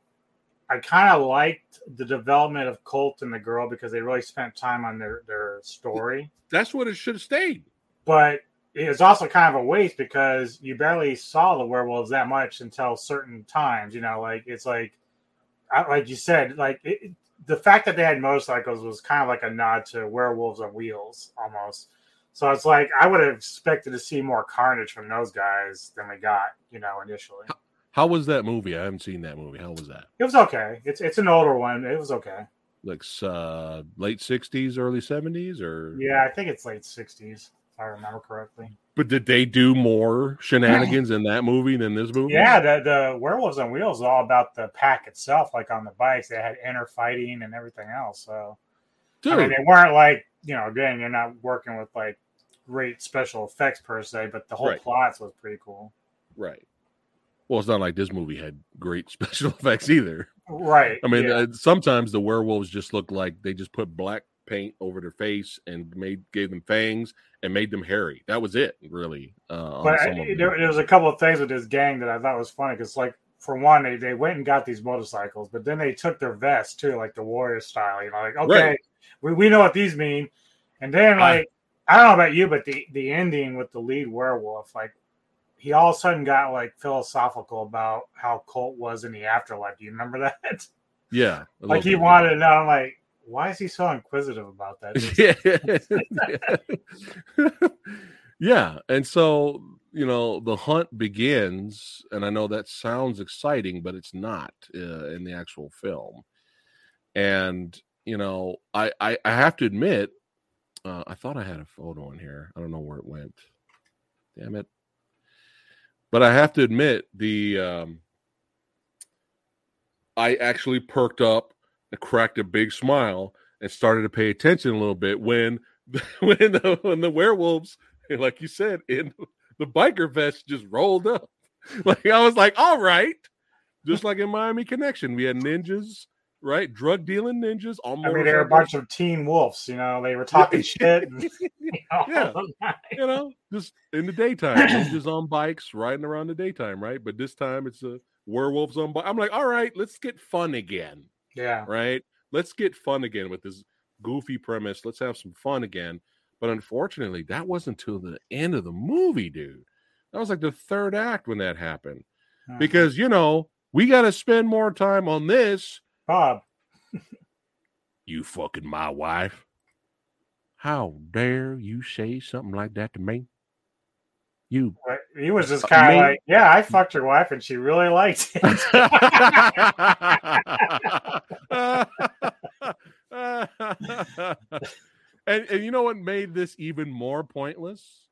S2: I kind of liked the development of Colt and the girl because they really spent time on their their story.
S1: That's what it should have stayed.
S2: But it was also kind of a waste because you barely saw the werewolves that much until certain times. You know, like it's like I- like you said, like it, the fact that they had motorcycles was kind of like a nod to werewolves on wheels almost. So it's like I would have expected to see more carnage from those guys than we got, you know, initially.
S1: How was that movie? I haven't seen that movie. How was that?
S2: It was okay. It's it's an older one. It was okay.
S1: Like uh, late sixties, early seventies, or
S2: Yeah, I think it's late sixties, if I remember correctly.
S1: But did they do more shenanigans in that movie than this movie?
S2: Yeah, the the werewolves on wheels is all about the pack itself, like on the bikes. They had inner fighting and everything else. So
S1: dude.
S2: I mean, they weren't like you know, again, you're not working with like great special effects per se, but the whole
S1: Right.
S2: plots was pretty cool.
S1: right. Well, it's not like this movie had great special effects either.
S2: Right.
S1: I mean,
S2: yeah.
S1: uh, sometimes the werewolves just look like they just put black paint over their face and made gave them fangs and made them hairy. That was it, really. Uh,
S2: but I, there, there was a couple of things with this gang that I thought was funny because, like, for one, they, they went and got these motorcycles, but then they took their vests too, like the warrior style. You know, like okay,
S1: Right.
S2: we, we know what these mean, and then
S1: Ah.
S2: like I don't know about you, but the the ending with the lead werewolf, like he all of a sudden got like philosophical about how Colt was in the afterlife. Do you remember that?
S1: yeah,
S2: like he wanted to know. I'm like, why is he so inquisitive about that?
S1: yeah. yeah. and so you know the hunt begins, and I know that sounds exciting, but it's not uh, in the actual film. And you know, I I, I have to admit, uh, I thought I had a photo in here. I don't know where it went. Damn it! But I have to admit the um, I actually perked up and cracked a big smile and started to pay attention a little bit when when the when the werewolves, like you said, in the biker vest just rolled up. Like I was like, all right, just like in Miami Connection, we had ninjas, right? Drug dealing ninjas.
S2: I mean, they're a bunch of teen wolves. You know, they were talking shit. And, you
S1: know, yeah, you know, just in the daytime, ninjas on bikes riding around the daytime, right? But this time it's a werewolves on bike. I'm like, all right, let's get fun again.
S2: Yeah,
S1: right. Let's get fun again with this goofy premise. Let's have some fun again. But unfortunately, that wasn't till the end of the movie, dude. That was like the third act when that happened. Uh-huh. Because, you know, we got to spend more time on this.
S2: Bob.
S1: you fucking my wife. How dare you say something like that to me? You.
S2: He was just kind of like, yeah, I fucked your wife and she really liked it.
S1: and, and you know what made this even more pointless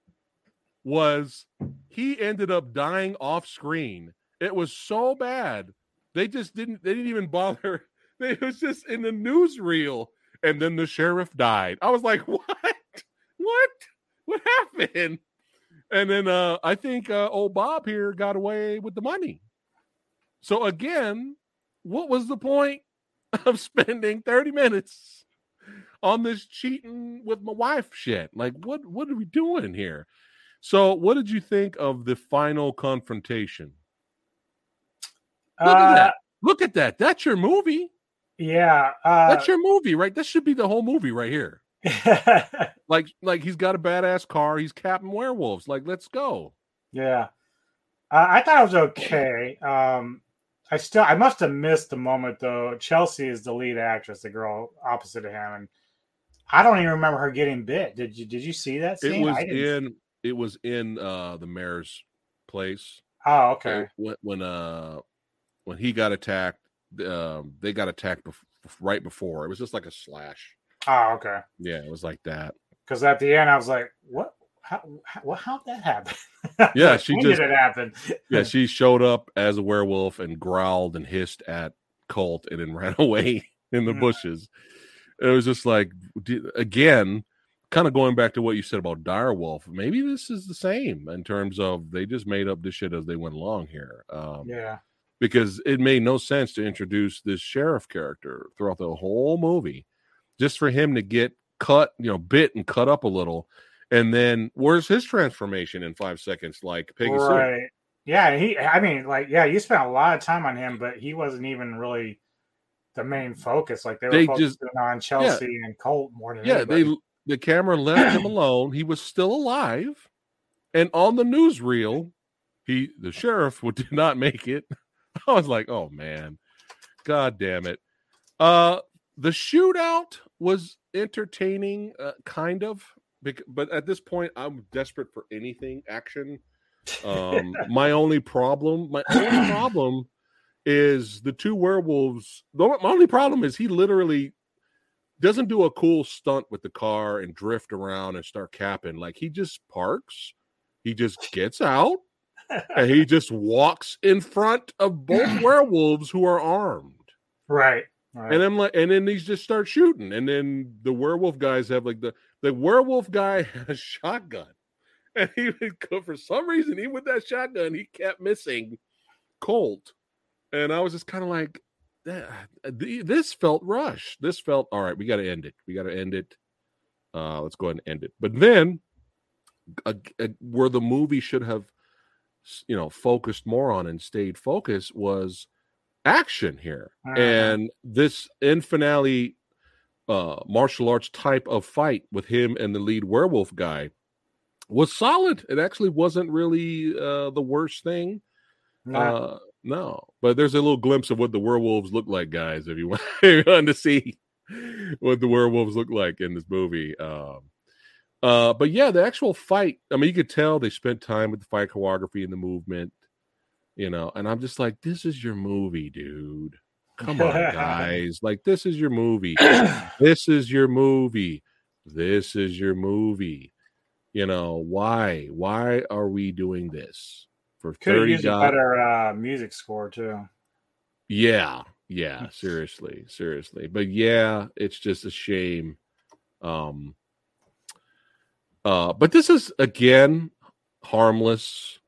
S1: was he ended up dying off screen. It was so bad. They just didn't they didn't even bother. It was just in the newsreel. And then the sheriff died. I was like, what? What? What happened? And then uh I think uh old Bob here got away with the money. So again, what was the point of spending 30 minutes on this cheating with my wife shit. Like, what what are we doing here? So, what did you think of the final confrontation? Look uh, at that. Look at that. That's your movie.
S2: Yeah.
S1: Uh, That's your movie, right? This should be the whole movie right here. like, like he's got a badass car. He's Captain Werewolves. Like, let's go.
S2: Yeah. Uh, I thought it was okay. Um, I still, I must have missed the moment though. Chelsea is the lead actress, the girl opposite of him, and I don't even remember her getting bit. Did you did you see that scene?
S1: It was in it was in uh the mayor's place.
S2: Oh, okay.
S1: When when uh when he got attacked, um they got attacked bef- right before. It was just like a slash.
S2: Oh, okay.
S1: Yeah, it was like that.
S2: Because at the end, I was like, "What? How? How? How'd that happen?"
S1: Yeah, she
S2: when
S1: just
S2: did it happen.
S1: yeah, she showed up as a werewolf and growled and hissed at Colt, and then ran away in the mm. bushes it was just like again kind of going back to what you said about direwolf maybe this is the same in terms of they just made up this shit as they went along here
S2: um, yeah
S1: because it made no sense to introduce this sheriff character throughout the whole movie just for him to get cut you know bit and cut up a little and then where's his transformation in five seconds like Peggy
S2: right Sue? yeah he i mean like yeah you spent a lot of time on him but he wasn't even really the main focus. Like they were they focusing just, on Chelsea yeah. and Colt more than
S1: yeah.
S2: Anybody.
S1: They the camera left him alone. He was still alive, and on the newsreel, he the sheriff would did not make it. I was like, oh man, god damn it. Uh, the shootout was entertaining, uh, kind of, but at this point, I'm desperate for anything action. Um, my only problem, my only problem is the two werewolves. The only problem is he literally doesn't do a cool stunt with the car and drift around and start capping. Like he just parks, he just gets out, and he just walks in front of both werewolves who are armed.
S2: Right. Right.
S1: And then like, and then these just start shooting, and then the werewolf guys have like the the werewolf guy had a shotgun, and he would for some reason he with that shotgun he kept missing Colt, and I was just kind of like, this felt rushed. This felt all right. We got to end it. We got to end it. Uh, let's go ahead and end it. But then, uh, uh, where the movie should have, you know, focused more on and stayed focused was action here, uh-huh. and this in finale uh, martial arts type of fight with him and the lead werewolf guy was solid. It actually wasn't really uh, the worst thing. Uh, no, but there's a little glimpse of what the werewolves look like, guys. If you want, if you want to see what the werewolves look like in this movie, um, Uh, but yeah, the actual fight. I mean, you could tell they spent time with the fight choreography and the movement. You know, and I'm just like, this is your movie, dude. Come on, guys. Like, this is your movie. this is your movie. This is your movie. You know, why? Why are we doing this? For
S2: Could have
S1: 30
S2: used a better uh, music score too.
S1: Yeah, yeah, seriously, seriously. But yeah, it's just a shame. Um uh but this is again harmless.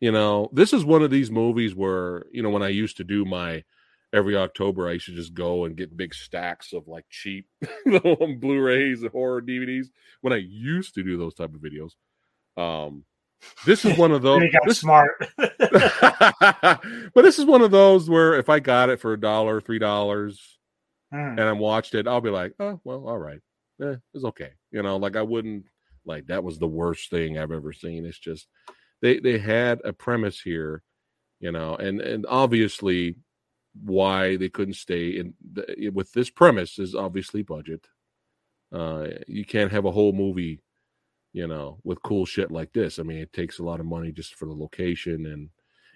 S1: You know, this is one of these movies where, you know, when I used to do my every October I used to just go and get big stacks of like cheap little Blu-rays and horror DVDs when I used to do those type of videos. Um this is one of those
S2: got
S1: this-
S2: smart.
S1: but this is one of those where if I got it for a dollar, three dollars,
S2: Hmm.
S1: and I watched it, I'll be like, oh well, all right, eh, it's okay. You know, like I wouldn't like that was the worst thing I've ever seen. It's just they they had a premise here, you know, and and obviously why they couldn't stay in the, with this premise is obviously budget. Uh, you can't have a whole movie, you know, with cool shit like this. I mean, it takes a lot of money just for the location and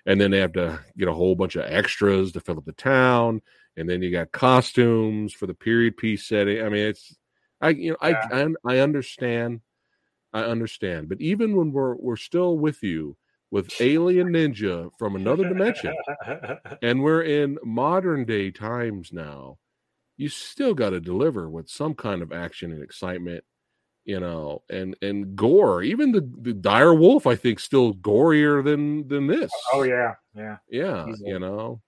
S1: and then they have to get a whole bunch of extras to fill up the town and then you got costumes for the period piece setting i mean it's i you know
S2: Yeah.
S1: I, I i understand i understand but even when we're we're still with you with alien ninja from another dimension and we're in modern day times now you still got to deliver with some kind of action and excitement you know and and gore even the the dire wolf i think still gorier than than this
S2: oh yeah, yeah.
S1: yeah, you know.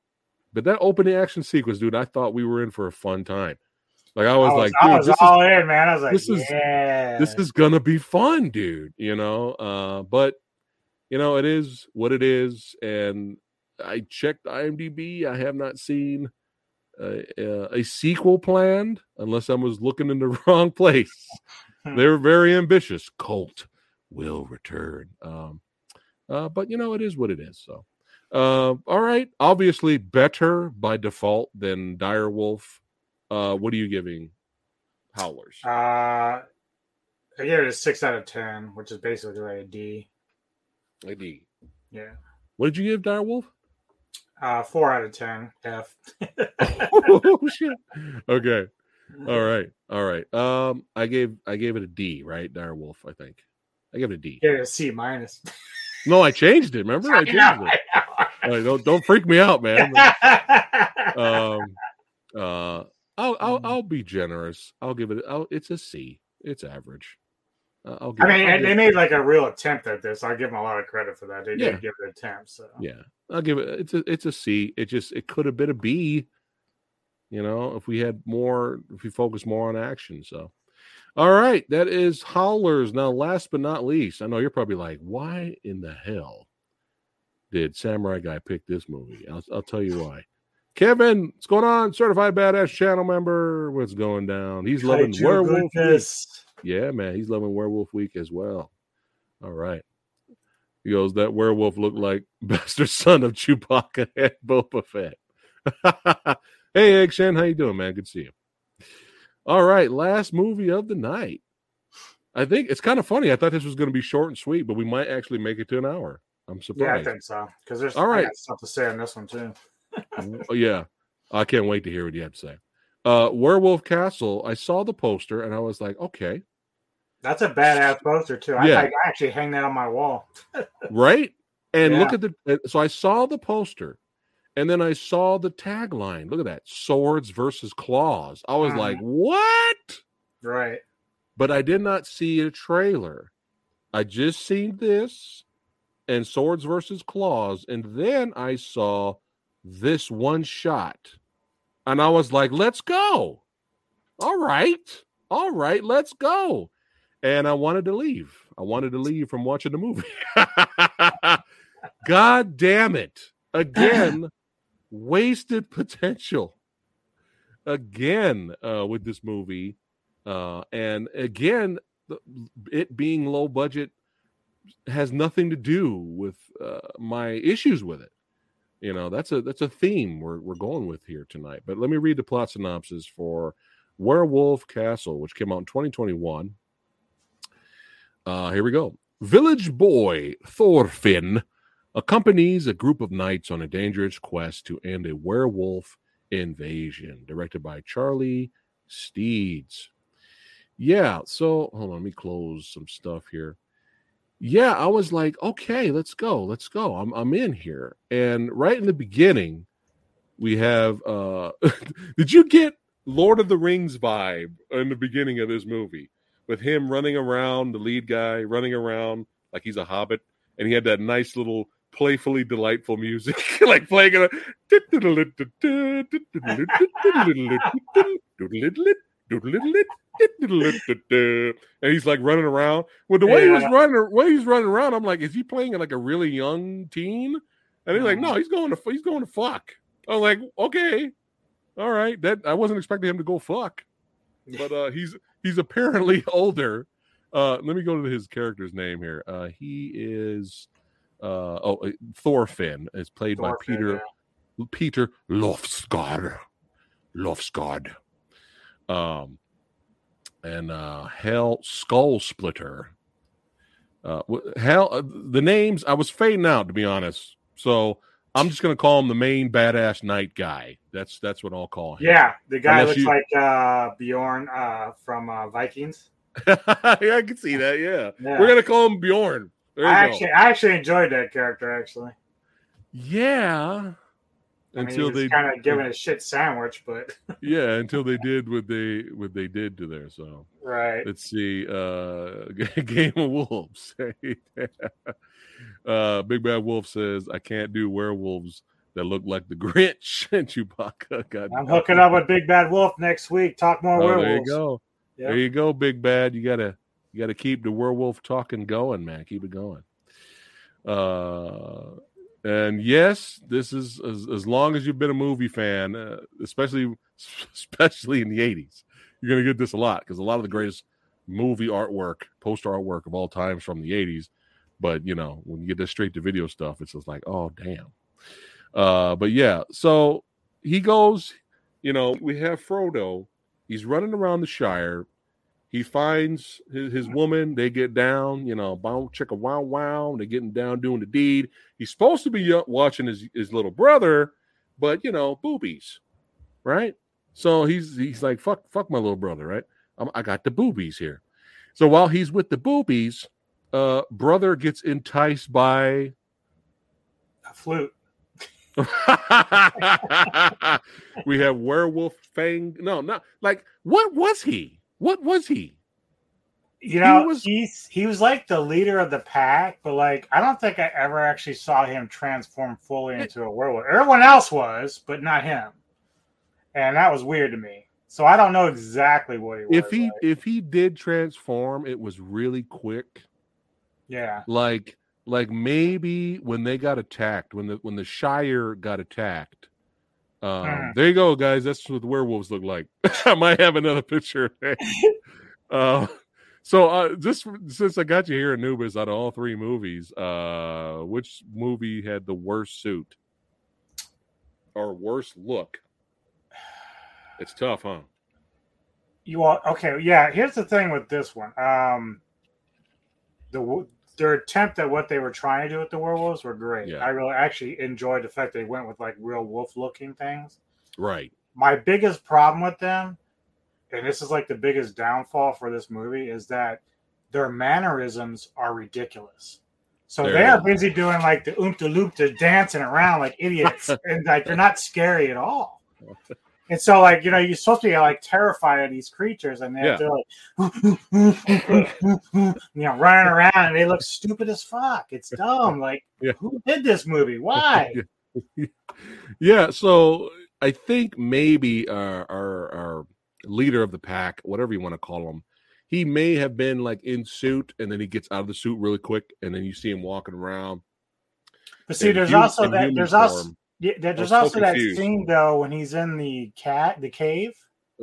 S1: But that opening action sequence, dude, I thought we were in for a fun time. Like I was,
S2: I was,
S1: like,
S2: I
S1: dude,
S2: was
S1: this is
S2: all in, man. I was like,
S1: this is- this is gonna be fun, dude. You know, uh, but you know, it is what it is. And I checked IMDb. I have not seen a sequel planned unless I was looking in the wrong place. They're very ambitious. Colt will return. Um, uh, but you know, it is what it is. So, uh, all right. Obviously, better by default than Dire Wolf. Uh, what are you giving Howlers?
S2: Uh, I gave it a six out of ten, which is basically like a D.
S1: A D.
S2: Yeah,
S1: What did you give Dire Wolf?
S2: uh, four out of ten. F.
S1: oh shit. Okay. All right. All right. Um, I gave I gave it a D. Right, Dire Wolf. I think I gave it a D.
S2: A C minus.
S1: No, I changed it. Remember, I
S2: I know,
S1: it. All right, don't don't freak me out, man.
S2: I know.
S1: um uh I'll I'll I'll be generous. I'll give it I'll, it's a C. It's average. Uh, I'll give
S2: I mean,
S1: I'll
S2: they made like a real attempt at this. I give them a lot of credit for that. They
S1: Yeah.
S2: did give it an attempt. So
S1: yeah. I'll give it it's a it's a C. It just it could have been a B. You know, if we had more if we focus more on action. So all right, that is Howlers. Now, last but not least, I know you're probably like, why in the hell did Samurai Guy pick this movie? I'll, I'll tell you why. Kevin, what's going on? Certified Badass channel member. What's going down? He's loving
S2: Kaiju
S1: Werewolf Week. Yeah, man, he's loving Werewolf Week as well. All right. He goes, that werewolf looked like bastard son of Chewbacca and Boba Fett. hey, Egg Shen, how you doing, man? Good to see you. All right, last movie of the night. I think it's kind of funny. I thought this was going to be short and sweet, but we might actually make it to an hour. I'm surprised.
S2: Yeah, I think so. Because there's
S1: All
S2: I
S1: right.
S2: stuff to say on this one too.
S1: Oh, yeah, I can't wait to hear what you have to say. Uh, Werewolf Castle. I saw the poster and I was like, okay,
S2: That's a badass poster too. I,
S1: Yeah.
S2: I actually hang that on my wall.
S1: right? And look at the. So I saw the poster, and then I saw the tagline. Look at that: swords versus claws. I was
S2: Mhm.
S1: like, what?
S2: Right.
S1: But I did not see a trailer. I just seen this and swords versus claws, and then I saw this one shot, and I was like, let's go. All right, all right, let's go. And I wanted to leave. I wanted to leave from watching the movie. God damn it. Again, wasted potential. Again, uh, with this movie. Uh, and again, it being low budget has nothing to do with uh, my issues with it. You know, that's a that's a theme we're we're going with here tonight. But let me read the plot synopsis for Werewolf Castle, which came out in 2021. Uh, here we go. Village boy Thorfinn accompanies a group of knights on a dangerous quest to end a werewolf invasion. Directed by Charlie Steeds. Yeah, so hold on, let me close some stuff here. Yeah, I was like, okay, let's go, let's go. I'm I'm in here. And right in the beginning, we have uh did you get Lord of the Rings vibe in the beginning of this movie with him running around, the lead guy running around like he's a hobbit, and he had that nice little playfully delightful music, like playing it. and he's like running around. Well, the way yeah. he was running, the way he's running around, I'm like, is he playing like a really young teen? And he's like, no, he's going to he's going to fuck. I'm like, okay, all right. That I wasn't expecting him to go fuck, but uh, he's he's apparently older. Uh, let me go to his character's name here. Uh, he is uh, oh uh, Thorfinn is played Thorfinn, by Peter yeah. Peter Lofsgard. Lofsgard. Um, and uh, Hell Skull Splitter. Uh, hell, uh, the names I was fading out to be honest. So I'm just gonna call him the main badass knight guy. That's that's what I'll call him.
S2: Yeah, the guy Unless looks you... like uh, Bjorn uh, from uh, Vikings.
S1: yeah, I can see that. Yeah. yeah. we're gonna call him Bjorn.
S2: I actually, I actually enjoyed that character. Actually.
S1: Yeah,
S2: I until mean, they kind of giving a shit sandwich, but
S1: yeah, until they did what they what they did to there. So
S2: right.
S1: Let's see. Uh, Game of Wolves. uh, Big Bad Wolf says, "I can't do werewolves." That look like the Grinch and Chewbacca.
S2: God I'm hooking up with Big Bad Wolf next week. Talk more oh, werewolves.
S1: There you go. Yep. There you go, Big Bad. You gotta you gotta keep the werewolf talking going, man. Keep it going. Uh and yes, this is as, as long as you've been a movie fan, uh, especially especially in the '80s, you're going to get this a lot because a lot of the greatest movie artwork, poster artwork of all times from the '80s. But you know, when you get this straight to video stuff, it's just like, oh damn. Uh, but yeah, so he goes. You know, we have Frodo. He's running around the Shire he finds his, his woman. They get down, you know, bow, check a wow, wow. They're getting down doing the deed. He's supposed to be watching his, his little brother, but you know, boobies, right? So he's he's like, fuck, fuck my little brother, right? I'm, I got the boobies here. So while he's with the boobies, uh, brother gets enticed by
S2: a flute.
S1: we have werewolf fang. No, not like what was he? What was he?
S2: You know, he was he's he was like the leader of the pack, but like I don't think I ever actually saw him transform fully into a werewolf. Everyone else was, but not him. And that was weird to me. So I don't know exactly what he was.
S1: If he like. if he did transform, it was really quick.
S2: Yeah.
S1: Like like maybe when they got attacked, when the when the Shire got attacked, um, uh-huh. There you go, guys. That's what the werewolves look like. I might have another picture. uh, so, uh, just since I got you here, Anubis, out of all three movies, uh, which movie had the worst suit or worst look? It's tough, huh?
S2: You all okay? Yeah. Here's the thing with this one. Um, the their attempt at what they were trying to do with the werewolves were great. Yeah. I really actually enjoyed the fact they went with like real wolf looking things.
S1: Right.
S2: My biggest problem with them, and this is like the biggest downfall for this movie, is that their mannerisms are ridiculous. So there they are busy doing like the oompa loompa dancing around like idiots, and like they're not scary at all. And so, like, you know, you're supposed to be like terrified of these creatures, and they're, yeah. they're like, you know, running around, and they look stupid as fuck. It's dumb. Like, yeah. who did this movie? Why?
S1: yeah. So I think maybe our, our, our leader of the pack, whatever you want to call him, he may have been like in suit, and then he gets out of the suit really quick, and then you see him walking around.
S2: But see, there's also that. There's form. also yeah, there's also so that scene though when he's in the cat, the cave,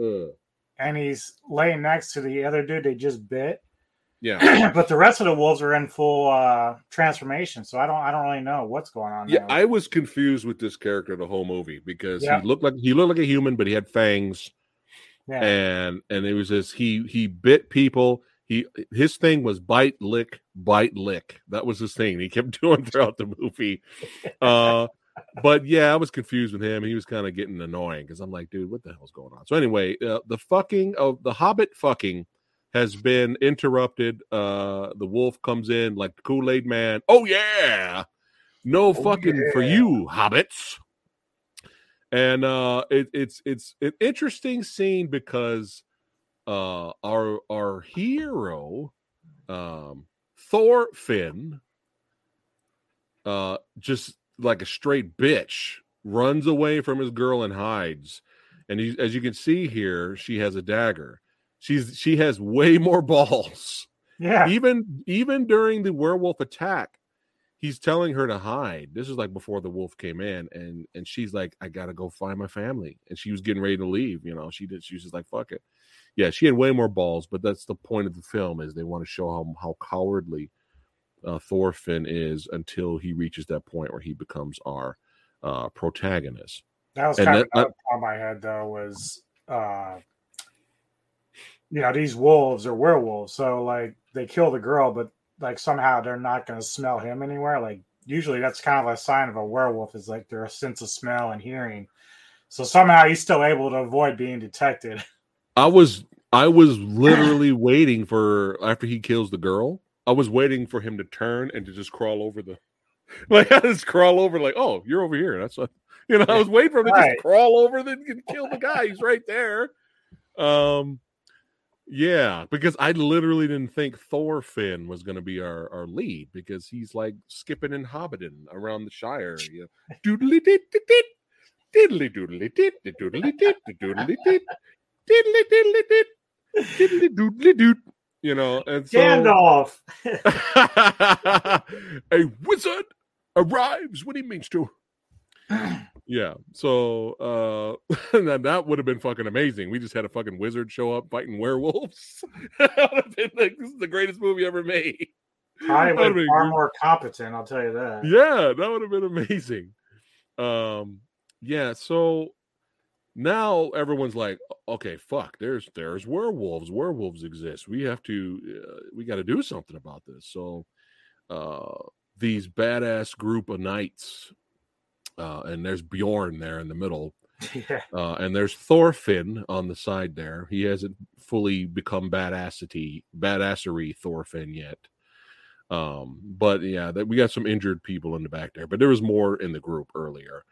S2: uh. and he's laying next to the other dude they just bit.
S1: Yeah,
S2: but the rest of the wolves are in full uh transformation, so I don't, I don't really know what's going on.
S1: Yeah, there. I was confused with this character the whole movie because yeah. he looked like he looked like a human, but he had fangs. Yeah. and and it was just he he bit people He his thing was bite lick bite lick. That was his thing. He kept doing throughout the movie. Uh, but yeah, I was confused with him. He was kind of getting annoying because I'm like, dude, what the hell's going on? So anyway, uh, the fucking of the Hobbit fucking has been interrupted. Uh, the wolf comes in like the Kool Aid Man. Oh yeah, no
S2: Oh,
S1: fucking for you, hobbits. And uh, it, it's it's an interesting scene because uh, our our hero, um, Thorfinn, uh, just like a straight bitch, runs away from his girl and hides. And he, as you can see here, she has a dagger. She's she has way more balls.
S2: Yeah.
S1: Even even during the werewolf attack, he's telling her to hide. This is like before the wolf came in, and and she's like, I gotta go find my family. And she was getting ready to leave. You know, she did. She was just like, fuck it. Yeah, she had way more balls, but that's the point of the film is they want to show how how cowardly uh, Thorfinn is until he reaches that point where he becomes our uh, protagonist.
S2: That was
S1: And
S2: kind
S1: that-
S2: of another problem I had though was uh you know, these wolves are werewolves, so like they kill the girl, but like somehow they're not gonna smell him anywhere. Like usually that's kind of a sign of a werewolf is like their sense of smell and hearing. So somehow he's still able to avoid being detected.
S1: I was I was literally waiting for after he kills the girl. I was waiting for him to turn and to just crawl over the like I just crawl over like, oh, you're over here. That's what you know. I was waiting for him to
S2: Right.
S1: just crawl over then and kill the guy. He's right there. Um, yeah, because I literally didn't think Thorfinn was going to be our, our lead because he's like skipping and hobbiting around the Shire. You know, doodly diddly doodly dit, doodly dit, doodly dit, diddly diddly diddly doodly doot. You know, and so
S2: Gandalf.
S1: a wizard arrives when he means to. Yeah. So uh that, that would have been fucking amazing. We just had a fucking wizard show up fighting werewolves. that would have been like this is the greatest movie ever made.
S2: I would be
S1: been
S2: far
S1: good.
S2: more competent, I'll tell you that.
S1: Yeah, that would have been amazing. Um yeah, so now everyone's like okay, fuck, there's there's werewolves. Werewolves exist. We have to uh, we got to do something about this. So uh these badass group of knights uh and there's Bjorn there in the middle
S2: Yeah.
S1: uh, and there's Thorfinn on the side there. He hasn't fully become badassity, badassery Thorfinn yet. Um, but yeah, that we got some injured people in the back there, but there was more in the group earlier.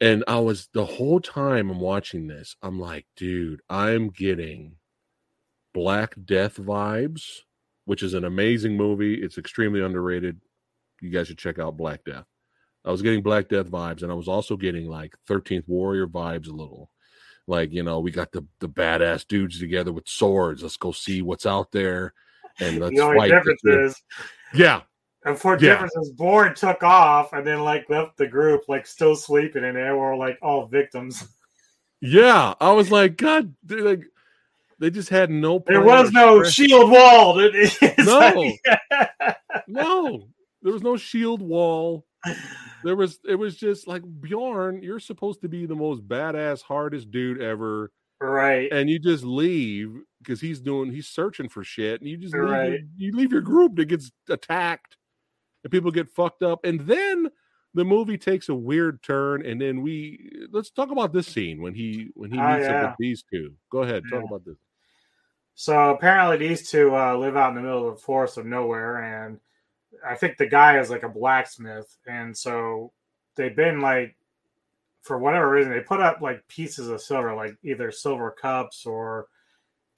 S1: And I was the whole time I'm watching this, I'm like, dude, I'm getting Black Death vibes, which is an amazing movie. It's extremely underrated. You guys should check out Black Death. I was getting Black Death vibes, and I was also getting like 13th Warrior vibes a little. Like, you know, we got the the badass dudes together with swords. Let's go see what's out there and let's
S2: the only
S1: fight.
S2: difference
S1: this-
S2: is
S1: yeah,
S2: And for
S1: Yeah.
S2: differences, Bjorn took off and then like left the group like still sleeping, and they were like all victims.
S1: yeah. I was like, God, they're like they just had no.
S2: There was no
S1: stretch.
S2: shield wall.
S1: No.
S2: like-
S1: no there was no shield wall there was it was just like bjorn you're supposed to be the most badass hardest dude ever
S2: right.
S1: and you just leave because he's doing he's searching for shit and you just leave your,
S2: Right.
S1: you leave your group that gets attacked and people get fucked up and then the movie takes a weird turn and then we let's talk about this scene when he when he
S2: Oh,
S1: meets up
S2: yeah.
S1: with these two. Go ahead talk about this.
S2: So apparently these two uh, live out in the middle of the forest of nowhere, and I think the guy is like a blacksmith, and so they've been like, for whatever reason, they put up like pieces of silver, like either silver cups or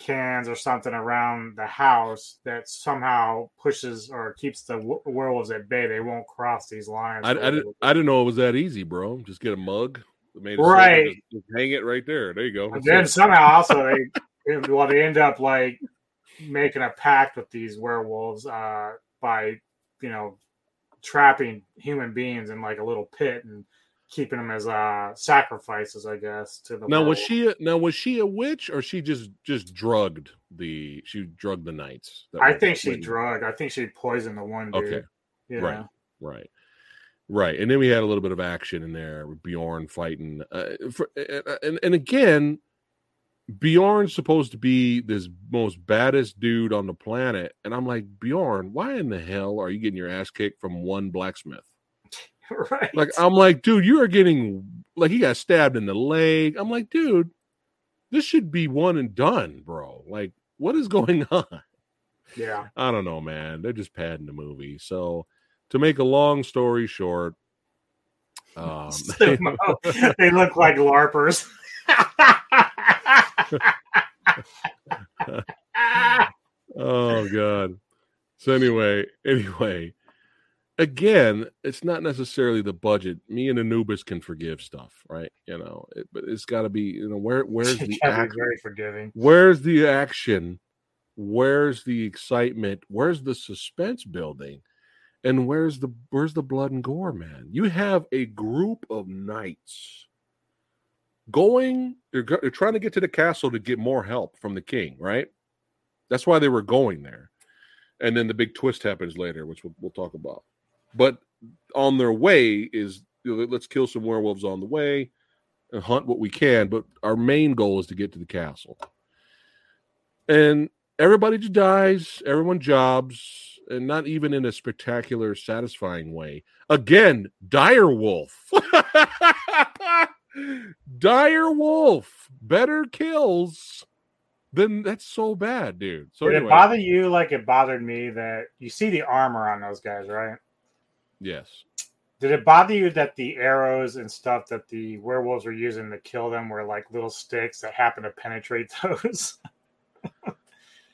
S2: cans or something around the house that somehow pushes or keeps the w- werewolves at bay. They won't cross these lines.
S1: I, I, didn't, I didn't know it was that easy bro just get a mug
S2: Right.
S1: just- just hang it right there there you go
S2: And then
S1: it.
S2: somehow also they well they end up like making a pact with these werewolves uh by you know trapping human beings in like a little pit and keeping them as uh sacrifices i guess to the
S1: Now was she a, now was she a witch or she just just drugged the she drugged the knights?
S2: i think she
S1: waiting?
S2: drugged i think she poisoned the one dude
S1: Okay,
S2: yeah
S1: right. right, right. And then we had a little bit of action in there with Bjorn fighting. Uh, for, and and again, Bjorn's supposed to be this most baddest dude on the planet, and I'm like, Bjorn, why in the hell are you getting your ass kicked from one blacksmith?
S2: right.
S1: Like, I'm like, dude, you are getting like he got stabbed in the leg. I'm like, dude, this should be one and done, bro. Like, what is going on?
S2: yeah.
S1: I don't know, man. They're just padding the movie. So, to make a long story short, um,
S2: they look like larpers.
S1: oh god. So anyway, anyway, again, it's not necessarily the budget. Me and Anubis can forgive stuff, right? You know, it, but it's got to be, you know, where where's the
S2: Can't
S1: act,
S2: very forgiving.
S1: where's the action, where's the excitement, where's the suspense building, and where's the where's the blood and gore, man? You have a group of knights going. They're they're trying to get to the castle to get more help from the king, right? That's why they were going there. And then the big twist happens later, which we'll, we'll talk about. But on their way is you know, let's kill some werewolves on the way and hunt what we can. But our main goal is to get to the castle. And everybody just dies, everyone jobs, and not even in a spectacular, satisfying way. Again, dire wolf. dire wolf. Better kills. Then that's so bad, dude. So
S2: Did
S1: anyway,
S2: it bother you like it bothered me that you see the armor on those guys, right?
S1: Yes.
S2: Did it bother you that the arrows and stuff that the werewolves were using to kill them were like little sticks that happen to penetrate those?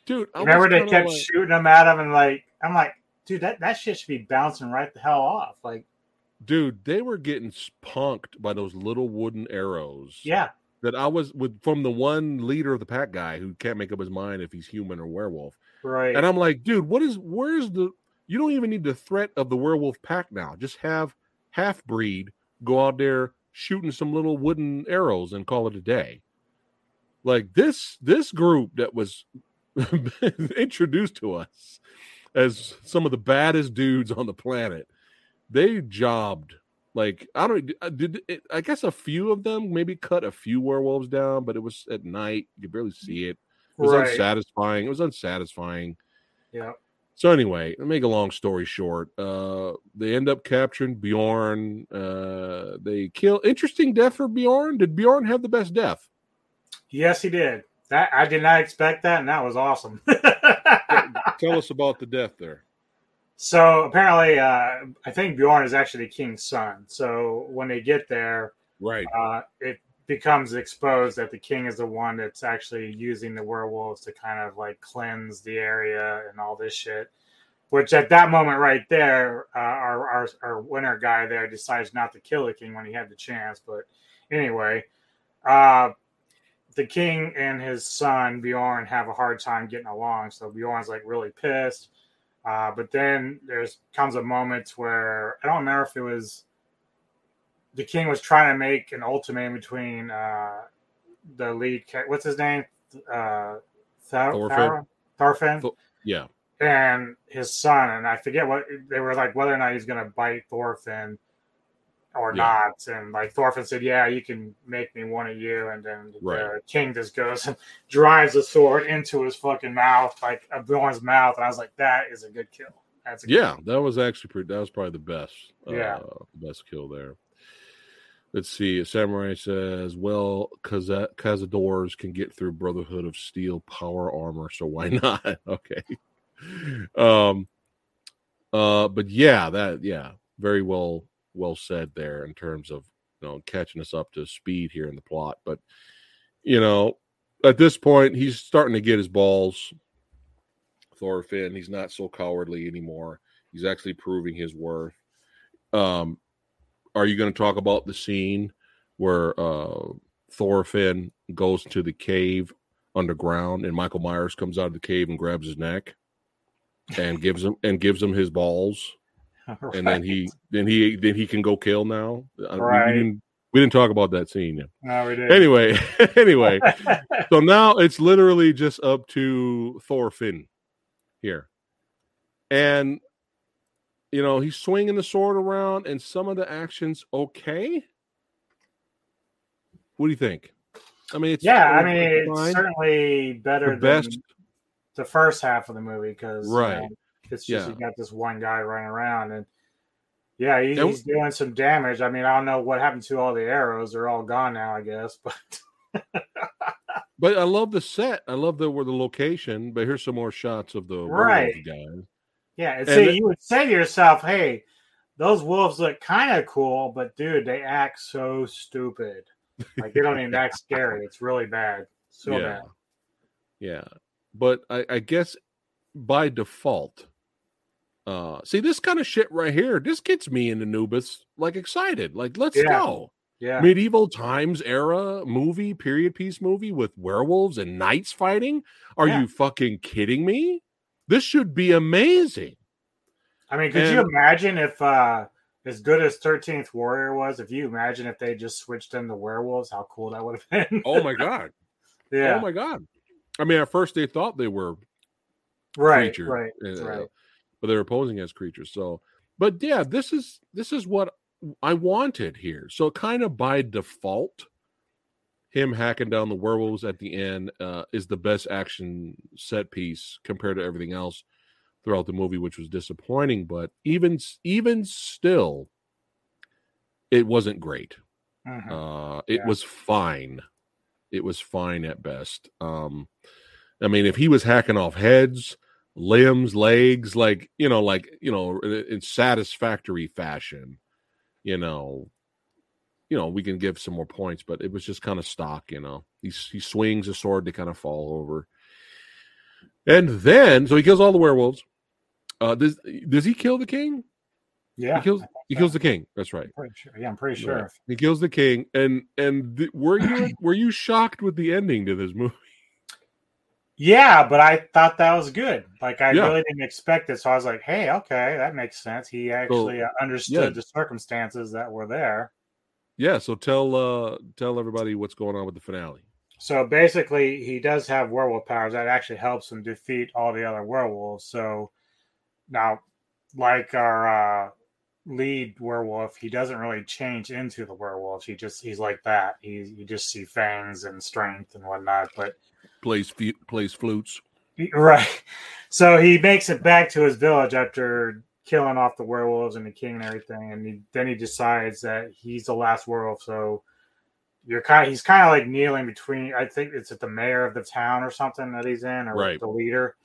S1: Dude, I
S2: Remember they kept
S1: like-
S2: shooting them at them, and like I'm like, dude, that, that shit should be bouncing right the hell off. Like,
S1: dude, they were getting punked by those little wooden arrows.
S2: yeah,
S1: That I was with from the one leader of the pack guy who can't make up his mind if he's human or werewolf.
S2: right.
S1: And I'm like, dude, what is where's the you don't even need the threat of the werewolf pack now. Just have half breed go out there shooting some little wooden arrows and call it a day. Like this this group that was introduced to us as some of the baddest dudes on the planet, they jobbed like I don't uh, did it, I guess a few of them maybe cut a few werewolves down, but it was at night. You could barely see it. It was
S2: right.
S1: unsatisfying. It was unsatisfying.
S2: Yeah.
S1: So anyway, to make a long story short, uh, they end up capturing Bjorn. Uh, they kill. Interesting death for Bjorn. Did Bjorn have the best death?
S2: Yes, he did. That I did not expect that, and that was awesome.
S1: Tell us about the death there.
S2: so apparently, uh, I think Bjorn is actually the king's son. So when they get there,
S1: Right.
S2: uh, it becomes exposed that the king is the one that's actually using the werewolves to kind of like cleanse the area and all this shit. Which at that moment right there, uh, our, our our winner guy there decides not to kill the king when he had the chance. But anyway, uh, the king and his son Bjorn have a hard time getting along. So Bjorn's like really pissed. Uh, but then there's comes a moment where I don't remember if it was the king was trying to make an ultimatum between uh, the lead. What's his name? Uh, Thor-
S1: Thorfinn.
S2: Thorfinn
S1: Thor- Yeah.
S2: and his son, and I forget what they were like whether or not he's going to bite Thorfinn or
S1: Yeah.
S2: not. And like Thorfinn said, "Yeah, you can make me one of you." And then the king just goes and drives the sword into his fucking mouth, like a Bjorn's mouth. And I was like, "That is a good kill." That's a good
S1: Yeah, that was actually pretty. That was probably the best.
S2: Yeah.
S1: uh, the best kill there. Let's see. Samurai says, "Well, Cazadors can get through Brotherhood of Steel power armor, so why not?" okay. Um. Uh. But yeah, that yeah, very well well said there in terms of you know catching us up to speed here in the plot. But you know, at this point, he's starting to get his balls. Thorfinn, he's not so cowardly anymore. He's actually proving his worth. Um, are you going to talk about the scene where uh, Thorfinn goes to the cave underground and Michael Myers comes out of the cave and grabs his neck and gives him and gives him his balls,
S2: kill.
S1: and then he then he then he can go kill now. Uh, we-
S2: Right.
S1: We, didn't, we didn't talk about that scene yet.
S2: no, we did.
S1: Anyway, anyway, so now it's literally just up to Thorfinn here. And, you know, he's swinging the sword around, and some of the action's okay. What do you think? I mean, it's
S2: yeah, I mean, it's certainly better
S1: the
S2: than the first half of the movie because
S1: Right.
S2: it's just
S1: Yeah.
S2: you got this one guy running around and yeah, he,
S1: And-
S2: he's doing some damage. I mean, I don't know what happened to all the arrows; they're all gone now, I guess. But
S1: But I love the set. I love the where the location. But here's some more shots of the
S2: Right.
S1: guys.
S2: Yeah, and
S1: And it-
S2: you would say to yourself, "Hey, those wolves look kind of cool, but dude, they act so stupid. Like they don't even act scary. It's really bad, so
S1: yeah,
S2: bad."
S1: yeah. But I, I guess by default, uh, see this kind of shit right here. This gets me into Anubis like excited. Like let's
S2: Yeah.
S1: go.
S2: Yeah,
S1: medieval times era movie, period piece movie with werewolves and knights fighting. Are
S2: Yeah.
S1: you fucking kidding me? This should be amazing.
S2: I mean, could you imagine if, uh as good as Thirteenth Warrior was, if you imagine if they just switched in the werewolves, how cool that would have been.
S1: Oh my god.
S2: yeah,
S1: Oh my god. I mean, at first they thought they were
S2: right,
S1: creatures,
S2: right,
S1: uh,
S2: right.
S1: but they were posing as creatures. So, but yeah, this is this is what I wanted here. So, kind of by default, him hacking down the werewolves at the end uh, is the best action set piece compared to everything else throughout the movie, which was disappointing. But even even still, it wasn't great.
S2: Mhm.
S1: Uh, it
S2: Yeah.
S1: was fine. It was fine at best. Um, I mean, if he was hacking off heads, limbs, legs, like you know, like you know, in, in satisfactory fashion, you know, you know, we can give some more points. But it was just kind of stock. You know, he he swings a sword, they kind of fall over, and then so he kills all the werewolves. Uh, does does he kill the king?
S2: yeah,
S1: He kills he
S2: so.
S1: kills the king. That's right.
S2: I'm sure. Yeah, I'm pretty sure.
S1: Right. He kills the king, and and th- were you were you shocked with the ending to this movie?
S2: Yeah, but I thought that was good. Like I
S1: Yeah.
S2: really didn't expect it, so I was like, "Hey, okay, that makes sense." He actually uh, understood
S1: yeah.
S2: the circumstances that were there.
S1: Yeah, so tell uh tell everybody what's going on with the finale.
S2: So basically, he does have werewolf powers that actually helps him defeat all the other werewolves. So now, like our uh, lead werewolf, he doesn't really change into the werewolf. He just he's like that. He you just see fangs and strength and whatnot. But
S1: Plays plays flutes.
S2: right, so he makes it back to his village after killing off the werewolves and the king and everything, and he, then he decides that he's the last werewolf. So you're kind of he's kind of like kneeling between. I think it's at the mayor of the town or something that he's in, or
S1: Right.
S2: the leader,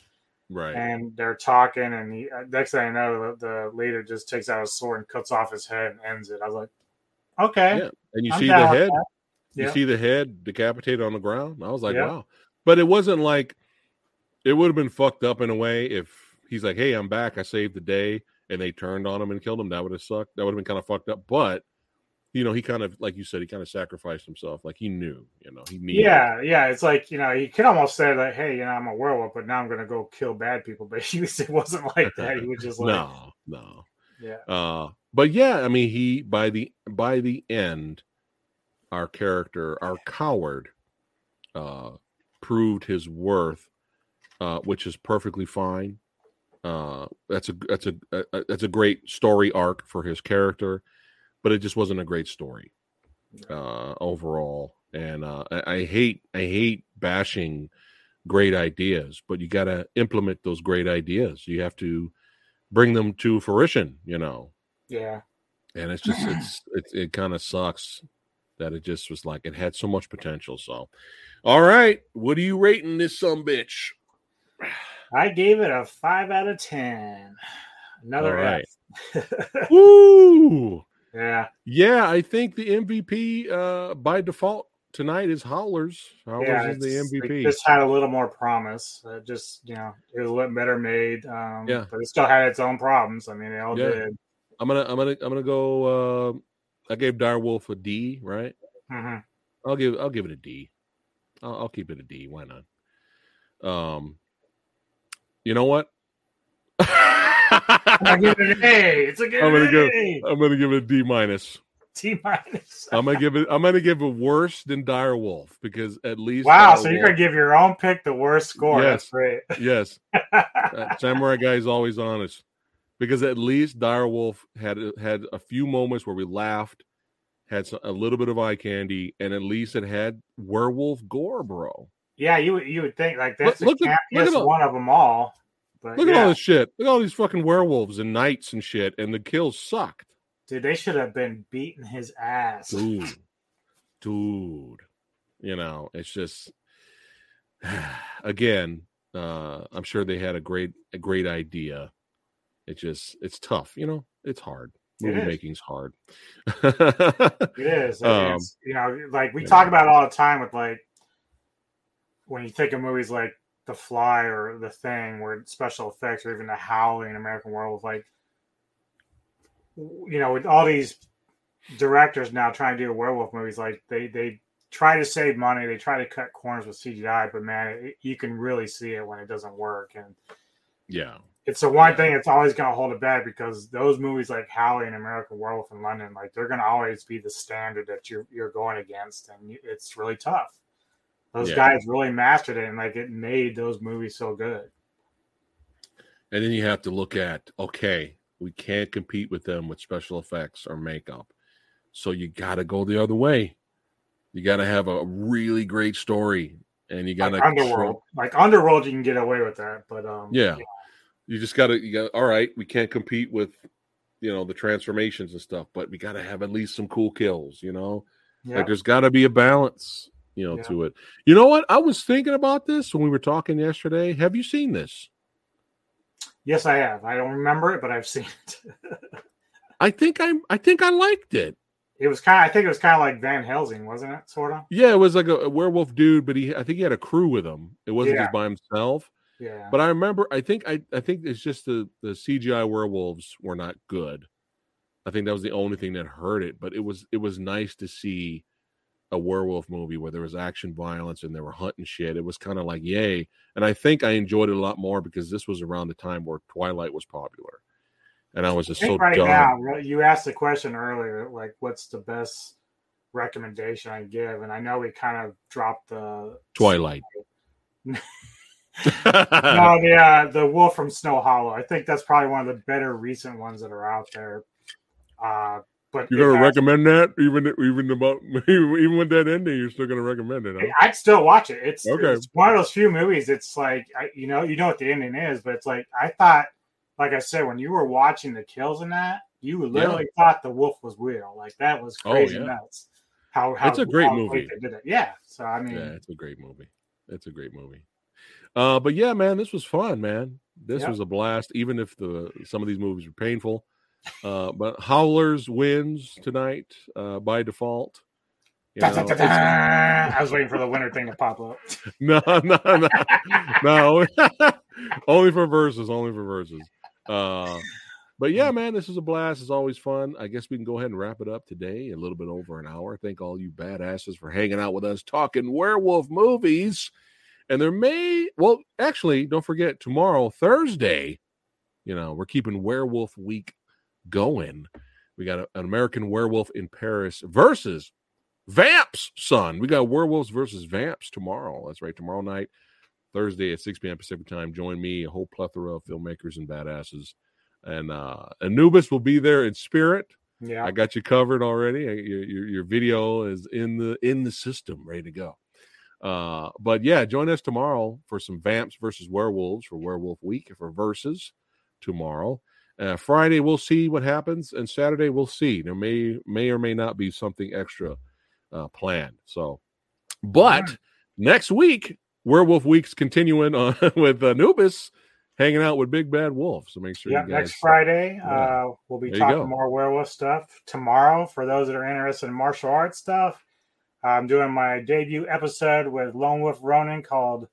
S1: Right.
S2: and they're talking. And he, uh, next thing I know, the, the leader just takes out his sword and cuts off his head and ends it. I was like, okay,
S1: Yeah. And you
S2: I'm
S1: see the head,
S2: that.
S1: you see the head decapitated on the ground. I was like,
S2: Yeah.
S1: wow. But it wasn't like it would have been fucked up in a way if he's like, Hey, I'm back, I saved the day, and they turned on him and killed him. That would have sucked. That would have been kind of fucked up. But you know, he kind of like you said, he kind of sacrificed himself. Like he knew, you know, he knew.
S2: Yeah, yeah. It's like you know, he could almost say like, "Hey, you know, I'm a werewolf, but now I'm going to go kill bad people." But he was, it wasn't like that. He was just like,
S1: no, no.
S2: yeah,
S1: Uh, but yeah, I mean, he by the by the end, our character, our coward, uh, proved his worth, uh, which is perfectly fine. Uh, that's a that's a, a that's a great story arc for his character, but it just wasn't a great story uh, overall. And uh, I, I hate I hate bashing great ideas, but you got to implement those great ideas. You have to bring them to fruition. You know,
S2: yeah.
S1: and it's just it's it, it kind of sucks that it just was like it had so much potential so all right what are you rating this some bitch
S2: I gave it a five out of ten. Another
S1: All right.
S2: F.
S1: Woo!
S2: yeah,
S1: yeah i think the mvp uh by default tonight is howlers howlers
S2: yeah.
S1: is the mvp
S2: It just had a little more promise. It just you know, it was a little better made. Um,
S1: Yeah.
S2: but it still had its own problems. I mean, they all
S1: Yeah.
S2: did.
S1: i'm gonna i'm gonna i'm gonna go uh i gave direwolf a d right
S2: hmm
S1: i'll give i'll give it a d i'll, I'll keep it a d why not um you know what
S2: I give it an A. It's a good
S1: I'm gonna go-
S2: A.
S1: I'm gonna give it a D minus.
S2: T minus.
S1: I'm gonna give it. I'm gonna give it worse than Dire Wolf because at least
S2: Wow,
S1: Dire
S2: so you're gonna give your own pick the worst score. That's
S1: Yes.
S2: great.
S1: yes, Phat Samurai Guy is always honest because at least Dire Wolf had had a few moments where we laughed, had some, a little bit of eye candy, and at least it had werewolf gore, bro.
S2: Yeah, you would you would think like that's
S1: Look-
S2: the
S1: look at- look at all-
S2: one of them all. But
S1: Look at all this shit. Look at all these fucking werewolves and knights and shit, and the kills sucked.
S2: dude, they should have been beating his ass.
S1: dude, dude. You know, it's just again. Uh, I'm sure they had a great, a great idea. It just, it's tough. You know, it's hard. Movie
S2: is.
S1: making's hard.
S2: It is.
S1: Um,
S2: It's- you know, like we
S1: yeah.
S2: talk about it all the time with like when you think of movies like The Fly or The Thing, where special effects or even The Howling, American Werewolf, like you know, with all these directors now trying to do werewolf movies, like they they try to save money, they try to cut corners with CGI, but man, it, you can really see it when it doesn't work and.
S1: yeah,
S2: it's the one thing that's always going to hold it back because those movies like Howling and American Werewolf in London, like they're going to always be the standard that you're you're going against, and it's really tough. Those
S1: Yeah.
S2: guys really mastered it, and like it made those movies so good.
S1: and then you have to look at okay, we can't compete with them with special effects or makeup, so you got to go the other way. You got to have a really great story, and you got
S2: Like
S1: to
S2: Underworld, like Underworld, you can get away with that, but um,
S1: Yeah. you just gotta you got all right we can't compete with you know the transformations and stuff but we gotta have at least some cool kills you know
S2: yeah,
S1: like there's gotta be a balance you know
S2: Yeah.
S1: to it you know what i was thinking about this when we were talking yesterday have you seen this
S2: yes, I have. I don't remember it, but I've seen it.
S1: i think i i think i liked it
S2: It was kind. of I think it was kind of like Van Helsing, wasn't it? Sort of.
S1: yeah it was like a, a werewolf dude but he i think he had a crew with him it wasn't
S2: Yeah.
S1: just by himself
S2: Yeah.
S1: But I remember, I think, I, I think it's just the the CGI werewolves were not good. I think that was the only thing that hurt it. But it was it was nice to see a werewolf movie where there was action violence and they were hunting shit. It was kind of like yay, and I think I enjoyed it a lot more because this was around the time where Twilight was popular, and I was just
S2: think
S1: so
S2: right
S1: dumb.
S2: now, you asked the question earlier, like, what's the best recommendation I give? And I know we kind of dropped the
S1: Twilight.
S2: no, the uh, the Wolf from Snow Hollow. I think that's probably one of the better recent ones that are out there. Uh, but
S1: You're gonna recommend that even even about even with that ending, you're still gonna recommend it. Huh?
S2: I'd still watch it. It's,
S1: Okay.
S2: it's one of those few movies. It's like I, you know, you know what the ending is, but it's like I thought, like I said, when you were watching the kills in that, you literally thought the wolf was real. Like that was crazy
S1: Oh,
S2: crazy
S1: yeah.
S2: nuts. How how
S1: It's a great movie.
S2: They did it. Yeah. So I mean,
S1: Yeah, it's a great movie. It's a great movie. Uh, but yeah, man, this was fun, man. This
S2: Yep.
S1: was a blast, even if the some of these movies were painful. Uh, but Howlers wins tonight uh, by default. You know,
S2: da, da, da. I was waiting for the winner thing to pop up.
S1: no, no, no, no. only for verses. Only for verses. Uh, but yeah, man, this is a blast. It's always fun. I guess we can go ahead and wrap it up today. A little bit over an hour. Thank all you badasses for hanging out with us, talking werewolf movies. And there may, well, actually, don't forget tomorrow, Thursday. You know, we're keeping Werewolf Week going. We got a- an American Werewolf in Paris versus Vamps, son. We got Werewolves versus Vamps tomorrow. That's right, tomorrow night, Thursday at 6 p.m. Pacific time. Join me, a whole plethora of filmmakers and badasses. And uh Anubis will be there in spirit.
S2: Yeah.
S1: I got you covered already. Your, your, your video is in the in the system, ready to go. Uh, but yeah, join us tomorrow for some Vamps versus Werewolves for Werewolf Week for verses tomorrow. Uh, Friday we'll see what happens, and Saturday we'll see. There may may or may not be something extra uh, planned. So, but
S2: Alright.
S1: next week Werewolf Week's continuing on with Anubis hanging out with Big Bad Wolf. So make sure
S2: Yeah, next Friday,
S1: Yeah.
S2: uh, we'll be
S1: There
S2: talking more werewolf stuff. Tomorrow, for those that are interested in martial arts stuff, I'm doing my debut episode with Lone Wolf Ronan called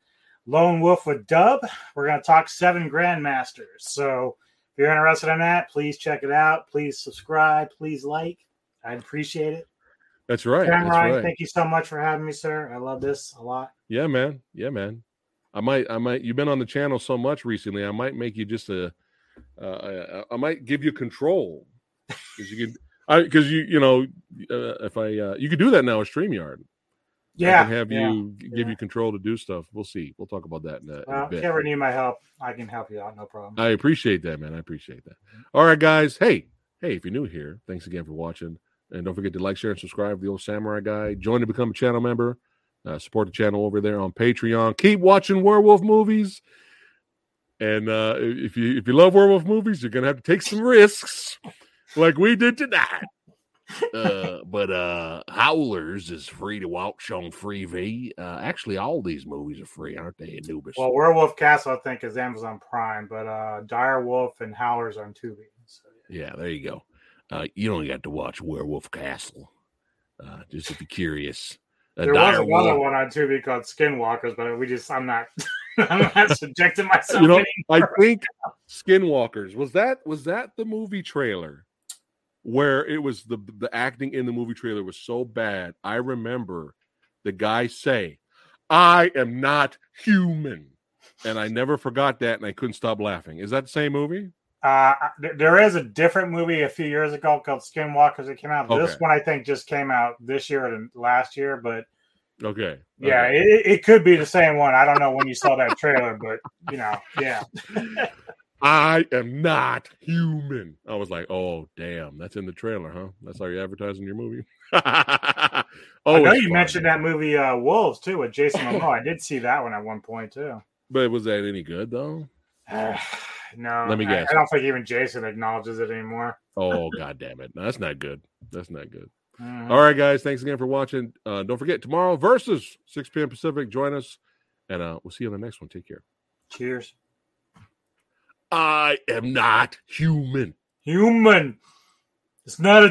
S2: Lone Wolf with Dub. We're going to talk seven grandmasters. So if you're interested in that, please check it out. Please subscribe. Please like. I'd appreciate it.
S1: That's right.
S2: Ken
S1: That's
S2: Ryan,
S1: right.
S2: thank you so much for having me, sir. I love this a lot.
S1: Yeah, man. Yeah, man. I might, I might. You've been on the channel so much recently. I might make you just a. Uh, I, I might give you control because you can. I because you you know uh, if I uh, you could do that now with Streamyard.
S2: Yeah.
S1: I can have
S2: yeah.
S1: you give
S2: yeah.
S1: you control to do stuff. We'll see. We'll talk about that in a, in a
S2: Well, if
S1: bit.
S2: you ever need my help, I can help you out. No problem.
S1: I appreciate that, man. I appreciate that. All right, guys. Hey, hey, if you're new here, thanks again for watching. And don't forget to like, share, and subscribe. The old Samurai Guy. Join to become a channel member. Uh, support the channel over there on Patreon. Keep watching werewolf movies. And uh, if you if you love werewolf movies, you're gonna have to take some risks, like we did tonight. Uh, but uh, Howlers is free to watch on Freevee. Uh, actually, all these movies are free, aren't they? Anubis.
S2: Well, Werewolf Castle, I think, is Amazon Prime, but uh, Dire Wolf and Howlers on Tubi. So,
S1: yeah, there you go. Uh, you don't got to watch Werewolf Castle. Uh, just if you're curious. A
S2: there was another
S1: wolf-
S2: one on Tubi called Skinwalkers, but we just I'm not I'm not subjecting myself.
S1: You know, I think Skinwalkers was that was that the movie trailer where it was the the acting in the movie trailer was so bad. I remember the guy say, "I am not human," and I never forgot that, and I couldn't stop laughing. Is that the same movie?
S2: Uh, there is a different movie a few years ago called Skinwalkers that came out. This one I think just came out this year and last year, but
S1: Okay.
S2: yeah,
S1: okay.
S2: it, it could be the same one. I don't know when you saw that trailer, but you know, yeah.
S1: I am not human. I was like, oh damn, that's in the trailer, huh? That's how you're advertising your movie. oh,
S2: I know you
S1: fun.
S2: mentioned that movie uh, Wolves too with Jason Momoa. I did see that one at one point too.
S1: but was that any good though?
S2: no,
S1: Let me guess.
S2: I, don't think even Jason acknowledges it anymore.
S1: Oh god damn it! No, that's not good. That's not good.
S2: Mhm.
S1: All right, guys. Thanks again for watching. Uh, don't forget tomorrow versus 6 p.m. Pacific. Join us, and uh, we'll see you on the next one. Take care.
S2: Cheers.
S1: I am not human.
S2: Human. It's not a